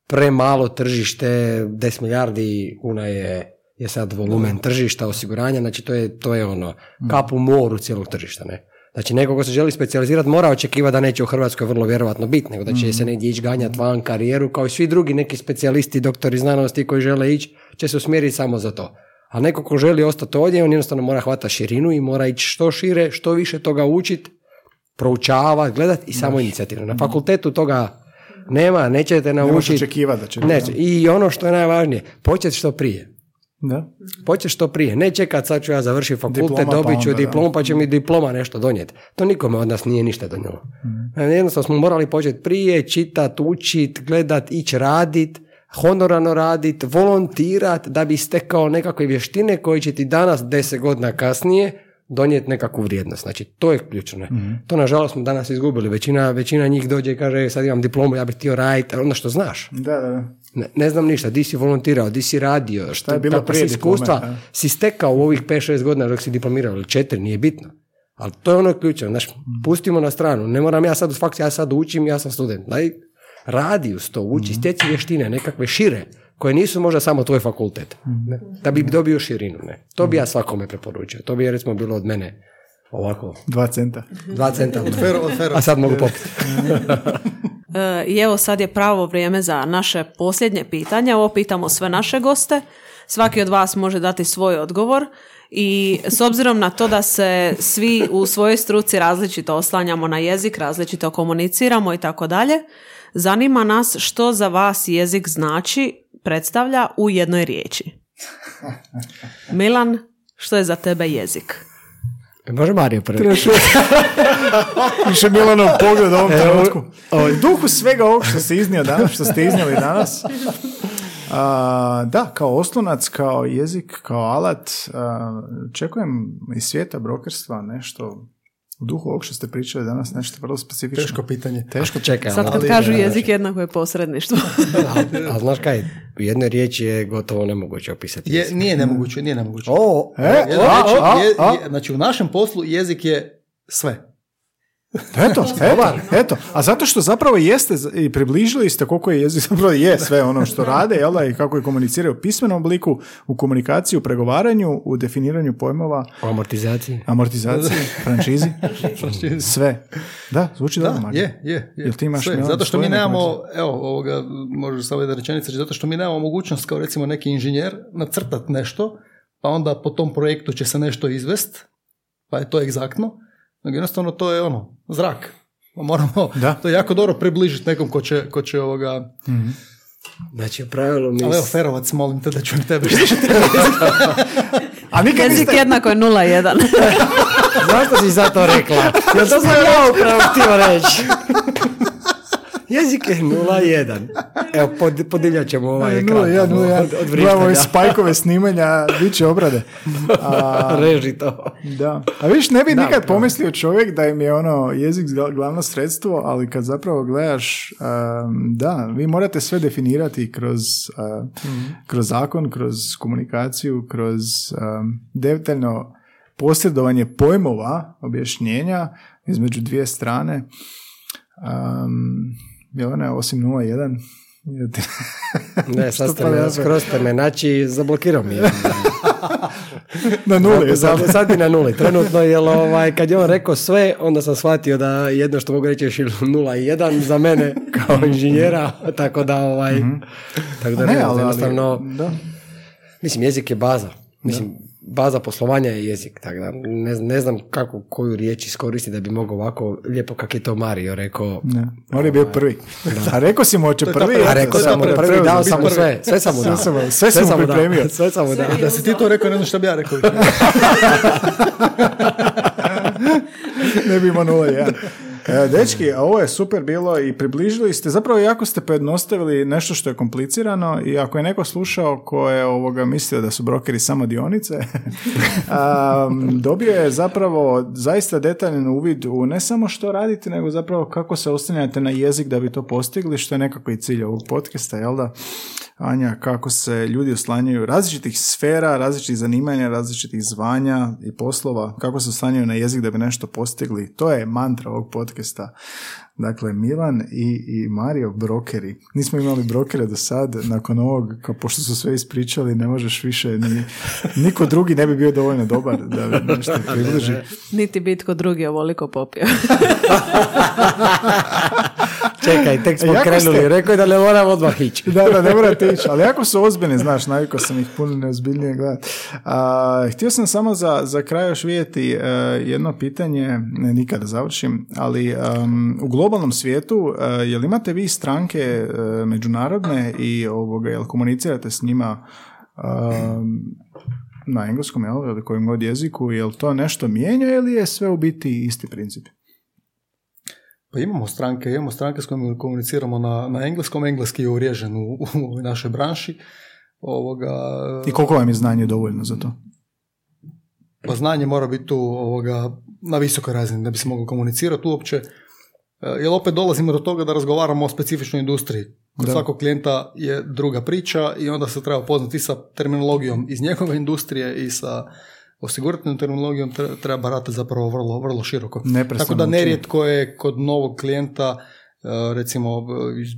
premalo tržište, 10 milijardi kuna je, je sad volumen tržišta osiguranja, znači to je, to je ono, kap u moru cijelog tržišta, ne. Znači, neko ko se želi specijalizirati mora očekivati da neće u Hrvatskoj vrlo vjerojatno biti, nego da će se negdje ići ganjati van karijeru, kao i svi drugi neki specijalisti, doktori znanosti koji žele ići, će se usmjeriti samo za to. A neko ko želi ostati ovdje, on jednostavno mora hvatati širinu i mora ići što šire, što više toga učiti, proučavati, gledati i samo inicijativno. Na fakultetu toga nema, nećete Ne naučiti. očekivati da će Neće. I ono što je najvažnije, početi što prije. Da. Početi što prije. Ne čekat sad ću ja završiti fakultet, Diploma, pa dobit ću da. diplomu, pa će mi diploma nešto donijeti. To nikome od nas nije ništa donijelo. Mhm. Jednostavno smo morali početi prije, čitat, učit, gledat, ići radit, honorarno radit, volontirat da bi stekao nekakve vještine koje će ti danas, deset godina kasnije, donijeti nekakvu vrijednost. Znači, to je ključno. Mhm. To, nažalost, smo danas izgubili. Većina, većina njih dođe i kaže, "E, sad imam diplomu, ja bih htio raditi, ono što znaš. Da, da, da. Ne, ne znam ništa, di si volontirao, di si radio, šta je bilo prije si iskustva diplome, si stekao u ovih 5-6 godina dok si diplomirao, ili 4, nije bitno. Ali to je ono ključno, znaš, pustimo na stranu, ne moram ja sad faks, ja sad učim, ja sam student. Daj, radi uz to, uči, stjeci vještine, nekakve šire, koje nisu možda samo tvoj fakultet, ne, da bi dobio širinu. Ne. To bi ja svakome preporučio, to bi recimo bilo od mene ovako, Dva centa. dva centa, Fero, od fero. a sad mogu popiti. <laughs> E, I evo sad je pravo vrijeme za naše posljednje pitanje. Ovo pitamo sve naše goste. Svaki od vas može dati svoj odgovor i s obzirom na to da se svi u svojoj struci različito oslanjamo na jezik, različito komuniciramo i tako dalje, zanima nas što za vas jezik znači, predstavlja u jednoj riječi. <laughs> Milan, što je za tebe jezik? Može Mario prvi? Više Milanov pogled u ovom trenutku. O, duhu svega ovog što ste iznio danas, što ste iznijeli danas. A, da, kao oslonac, kao jezik, kao alat, a, čekujem iz svijeta brokerstva nešto u duhu ovog što ste pričali danas, nešto vrlo specifično. Teško pitanje. Teško Čekaj, Sad kad ali- kažu jezik jednako je posredništvo. <laughs> A znaš kaj, u jednoj riječi je gotovo nemoguće opisati. Je, jezik. nije nemoguće, nije nemoguće. O, E, Jedna a, riječ a, je- a. je- znači u našem poslu jezik je sve. Eto, eto, eto. A zato što zapravo jeste i približili ste koliko je jezik <laughs> zapravo je sve ono što rade, jel da, i kako je komuniciraju u pismenom obliku, u komunikaciji, u pregovaranju, u definiranju pojmova, O amortizaciji. amortizaciji, <laughs> franšizi, sve. Da, zvuči Da, Marko. je, je, je. Jel ti imaš, Sve. Zato što mi nemamo, evo, ovoga, može samo jedna rečenica, zato što mi nemamo mogućnost kao recimo neki inženjer nacrtat nešto, pa onda po tom projektu će se nešto izvest, pa je to egzaktno, nego jednostavno to je ono, zrak. Moramo Da. to jako dobro približiti nekom ko će, ko će ovoga... Znači, u pravilu mi... Ali evo, Ferovac, molim te da čujem tebe <laughs> što će te A nikad Jezik niste... jednako je 0,1. Zašto si za to rekla? Jel to sam ja upravo htio reći? <laughs> Jezik je 0,1. Evo, pod, podijeljat ćemo ovaj ekran. Nula, jedan, nula, jedan. Od, od Gledamo ove spajkove snimanja, bit će obrade. A, <laughs> Reži to. Da. A viš, ne bi Da, nikad upravo. pomislio čovjek da im je ono jezik gla- glavno sredstvo, ali kad zapravo gledaš, um, da, vi morate sve definirati kroz, uh, kroz zakon, kroz komunikaciju, kroz um, detaljno posredovanje pojmova, objašnjenja između dvije strane. Um, je ona osim 0.1? Je ti- Ne, <laughs> sad ste pa me, skroz ste me, znači, zablokirao mi je. <laughs> Na nuli sad, sad. bi na nuli. Trenutno, jer ovaj, kad je on rekao sve, onda sam shvatio da jedno što mogu reći je 0 i 1 za mene kao inženjera, tako da ovaj, tako da Ne, ne, ali- ali- jednostavno, da. mislim, jezik je baza. Mislim, baza poslovanja je jezik, tako da ne, ne znam kako, koju riječ iskoristiti da bi mogao ovako lijepo kak je to Mario rekao. Ne, on je bio prvi. A rekao si mu hoće prvi. A rekao sam mu prvi, dao sam mu sve, sve sam mu dao. Sve sam mu- sve sam mu pripremio. Sve sam mu dao. Da si ti to rekao, ne znam šta bi ja rekao. <laughs> ne bi imao 0-1. E, <laughs> dečki, a ovo je super bilo i približili ste, zapravo jako ste pojednostavili nešto što je komplicirano i ako je neko slušao ko je ovoga mislio da su brokeri samo dionice, <laughs> dobio je zapravo zaista detaljan uvid u ne samo što radite, nego zapravo kako se oslanjate na jezik da bi to postigli, što je nekako i cilj ovog podcasta, jel da? Anja, kako se ljudi oslanjaju različitih sfera, različitih zanimanja, različitih zvanja i poslova, kako se oslanjaju na jezik da bi nešto postigli. To je mantra ovog podcasta. Dakle, Milan i, i Mario brokeri. Nismo imali brokere do sad, nakon ovog, kao pošto su sve ispričali, ne možeš više, ni, niko drugi ne bi bio dovoljno dobar da bi <laughs> nešto približi. Niti bitko drugi ovoliko popio. <laughs> Čekaj, tek smo Jako krenuli, ste- rekao je da ne moram odmah ići. <laughs> Da, da, ne morate ići, ali jako su ozbiljni, znaš, navikao sam ih puno neozbiljnije gledati. Htio sam samo za, za kraj još vidjeti e, jedno pitanje, ne nikada završim, ali em, u globalnom svijetu, e, jel imate vi stranke e, međunarodne i ovoga, jel komunicirate s njima na engleskom, jel, ili kojem god jeziku, jel to nešto mijenja ili je sve u biti isti princip? Pa imamo stranke, imamo stranke s kojima komuniciramo na, na engleskom, engleski je uriježen u, u našoj branši. Ovoga, I koliko vam je znanje dovoljno za to? pa znanje mora biti tu ovoga, na visokoj razini da bi se moglo komunicirati uopće. E, Jer opet dolazimo do toga da razgovaramo o specifičnoj industriji. Kod Da. svakog klijenta je druga priča i onda se treba poznati sa terminologijom iz njegove industrije i sa osiguratelnom terminologijom tre- treba baratati zapravo vrlo, vrlo široko. Neprestano Tako da nerijetko je kod novog klijenta, e, recimo iz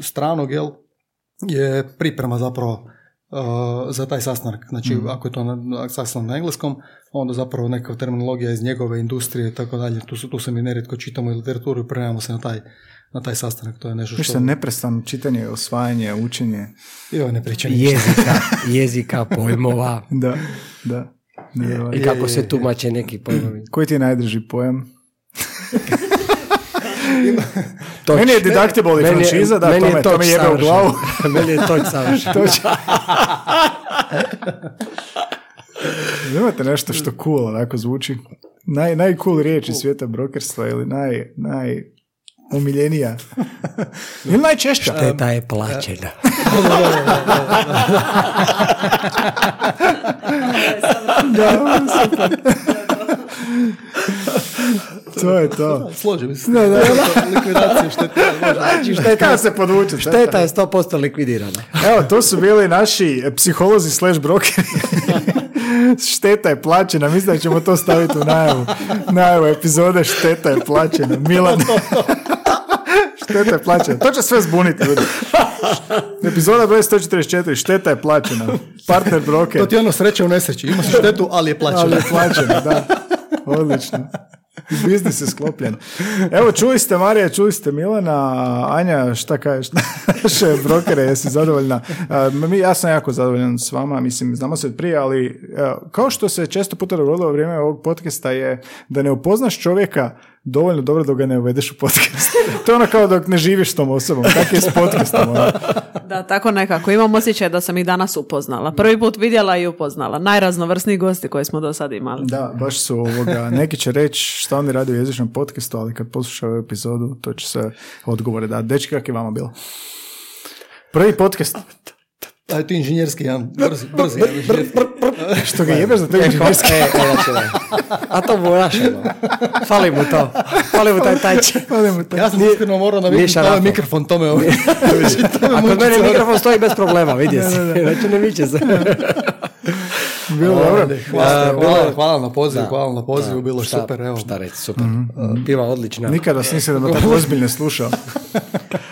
stranog, jel, je priprema zapravo e, za taj sastanak. Znači, Mhm. ako je to na, na- sastanak na engleskom, onda zapravo neka terminologija iz njegove industrije i tako dalje. Tu, tu se mi nerijetko čitamo i literaturu i prenajemo se na taj, na taj sastanak. To je nešto što... Neprestano čitanje, osvajanje, učenje. Joj, ne pričam ništa. Jezika, jezika, <laughs> pojmova Da, da. I kako se tumače neki pojmovi. Koji ti je najdrži pojam? Toč. Meni je deductible i Meni je- franšiza, da, meni to je me, to toč me jebe u glavu. <laughs> meni je toč savršen. Imate <laughs> nešto što cool onako zvuči? Naj, najcool riječ iz svijeta brokerstva ili naj, naj omiljenija? <laughs> Ili najčešća? Šteta je plaćena. <laughs> Da, super. <laughs> to je to. Složim se. Da, da, Likvidacija može. Znači, šteta, Kada se podvuče? šteta je 100% likvidirana. Evo, to su bili naši psiholozi slash brokeri. Šteta je plaćena, mislim da ćemo to staviti u najavu. Najavu epizode Šteta je plaćena. Milan. Šteta je plaćena. To će sve zbuniti ljudi. Epizoda broj 144. Šteta je plaćena. Partner broker. To ti je ono sreća u nesreći. Imaš štetu, ali je plaćena. Ali je plaćena, da. Odlično. Biznis je sklopljen. Evo, čuli ste Marija, čuli ste Milana, Anja, šta kažeš naše brokere, jesi zadovoljna? Mi, ja sam jako zadovoljan s vama, mislim, znamo se od prije, ali evo, kao što se često puta dogodilo u vrijeme ovog podcasta je da ne upoznaš čovjeka dovoljno dobro dok ga ne uvedeš u podcast. <laughs> to je ono kao dok ne živiš s tom osobom. Tako je s podcastom. ono. Da, tako nekako. Imam osjećaj da sam ih danas upoznala. Prvi put vidjela i upoznala. Najraznovrsniji gosti koje smo do sad imali. Da, baš su ovoga, neki će reći šta oni rade u jezičnom podcastu, ali kad poslušaju epizodu, to će se odgovore dati. Dečki, kak je vama bilo? Prvi podcast. Aj, ti inženjerski, jedan, brzi, brzi. Što ga jebeš za te E, inženjerski? e, e, znači. A to moraš, ono. Fali mu to. Fali mu taj tajč. Ja sam iskreno morao naviknuti ovaj mikrofon, to me ovaj... to A kod mene mikrofon stoji bez problema, vidi se. Znači ne miče se. <laughs> Bilo dobro. vrijeme. Hvala, hvala, hvala na pozivu, Da, hvala na pozivu, da. bilo je Šta- super, evo. Šta reći, super. Uh, Piva odlična. Nikada vas nisam da tako <laughs> ozbiljno slušao. <laughs>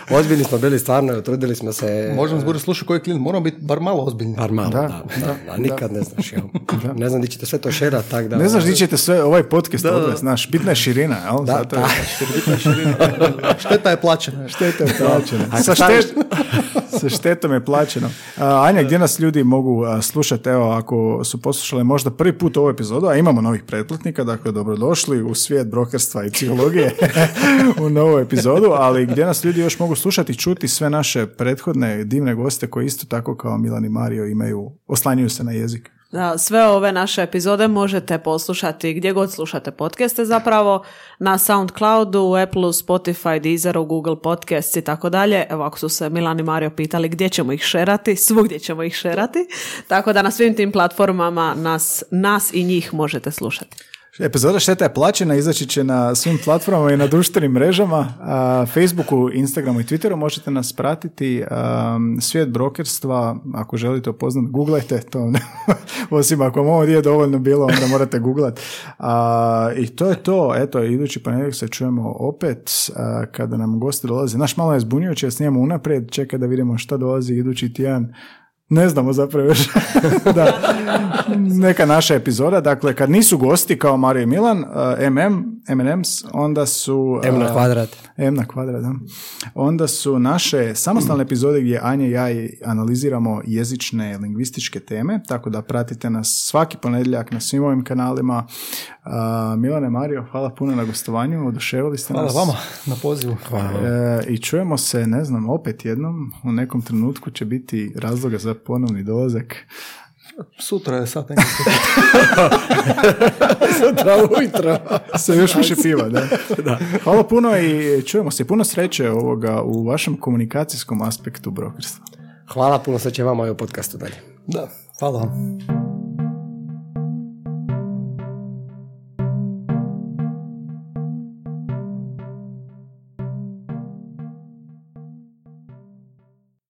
Ozbiljni smo bili stvarno, trudili smo se. Možemo zbori slušati koji je klijent, moramo biti bar malo ozbiljni. Bar malo, da, Da, da, da, nikad ne znaš. jel. <laughs> Ne znam di ćete sve to šerat, tak da... Ne znaš di ćete sve ovaj podcast odvesti, znaš, bitna je širina, jel? Da, Zato je da. Šteta je plaćena. šteta je plaćena. Sa, štet, sa štetom je plaćeno. Anja, gdje nas ljudi mogu slušati, evo, ako su poslušali možda prvi put ovu epizodu, a imamo novih pretplatnika, dakle, dobrodošli u svijet brokerstva i psihologije <laughs> u novu epizodu, ali gdje nas ljudi još mogu slušati i čuti sve naše prethodne divne goste koji isto tako kao Milan i Mario imaju, oslanjuju se na jezik. Da, sve ove naše epizode možete poslušati gdje god slušate podcaste zapravo, na Soundcloudu, Apple, Spotify, Deezeru, Google Podcasts i tako dalje. Evo ako su se Milan i Mario pitali gdje ćemo ih šerati, <laughs> svugdje ćemo ih šerati. Tako da na svim tim platformama nas, nas i njih možete slušati. Epizoda Šteta je plaćena, izaći će na svim platformama i na društvenim mrežama, Facebooku, Instagramu i Twitteru možete nas pratiti. Svijet brokerstva, ako želite upoznati, googlajte to. <laughs> Osim ako vam ovo nije dovoljno bilo, onda morate googlat. I to je to. Eto, idući ponedjeljak se čujemo opet kada nam gosti dolaze. Naš malo je zbunjujuće, ja snijemo unaprijed, čeka da vidimo šta dolazi idući tjedan. Ne znamo zapravo još. <laughs> da. Neka naša epizoda. Dakle, kad nisu gosti kao Mario i Milan, uh, MM, M&M's, onda su... uh, M na kvadrat. M na kvadrat, da. Onda su naše samostalne epizode gdje Anja i ja analiziramo jezične, lingvističke teme, tako da pratite nas svaki ponedjeljak na svim ovim kanalima. Uh, Milane, Mario, hvala puno na gostovanju, oduševili ste Hvala nas. vama na pozivu. E, I čujemo se, ne znam, opet jednom, u nekom trenutku će biti razloga za ponovni dolazak. Sutra je engleski. <laughs> Sutra ujutro. Sa još više piva, da. Hvala puno i čujemo se. Puno sreće ovoga u vašem komunikacijskom aspektu brokerstva. Hvala puno, sad će vama i u podcastu dalje. Da, hvala vam.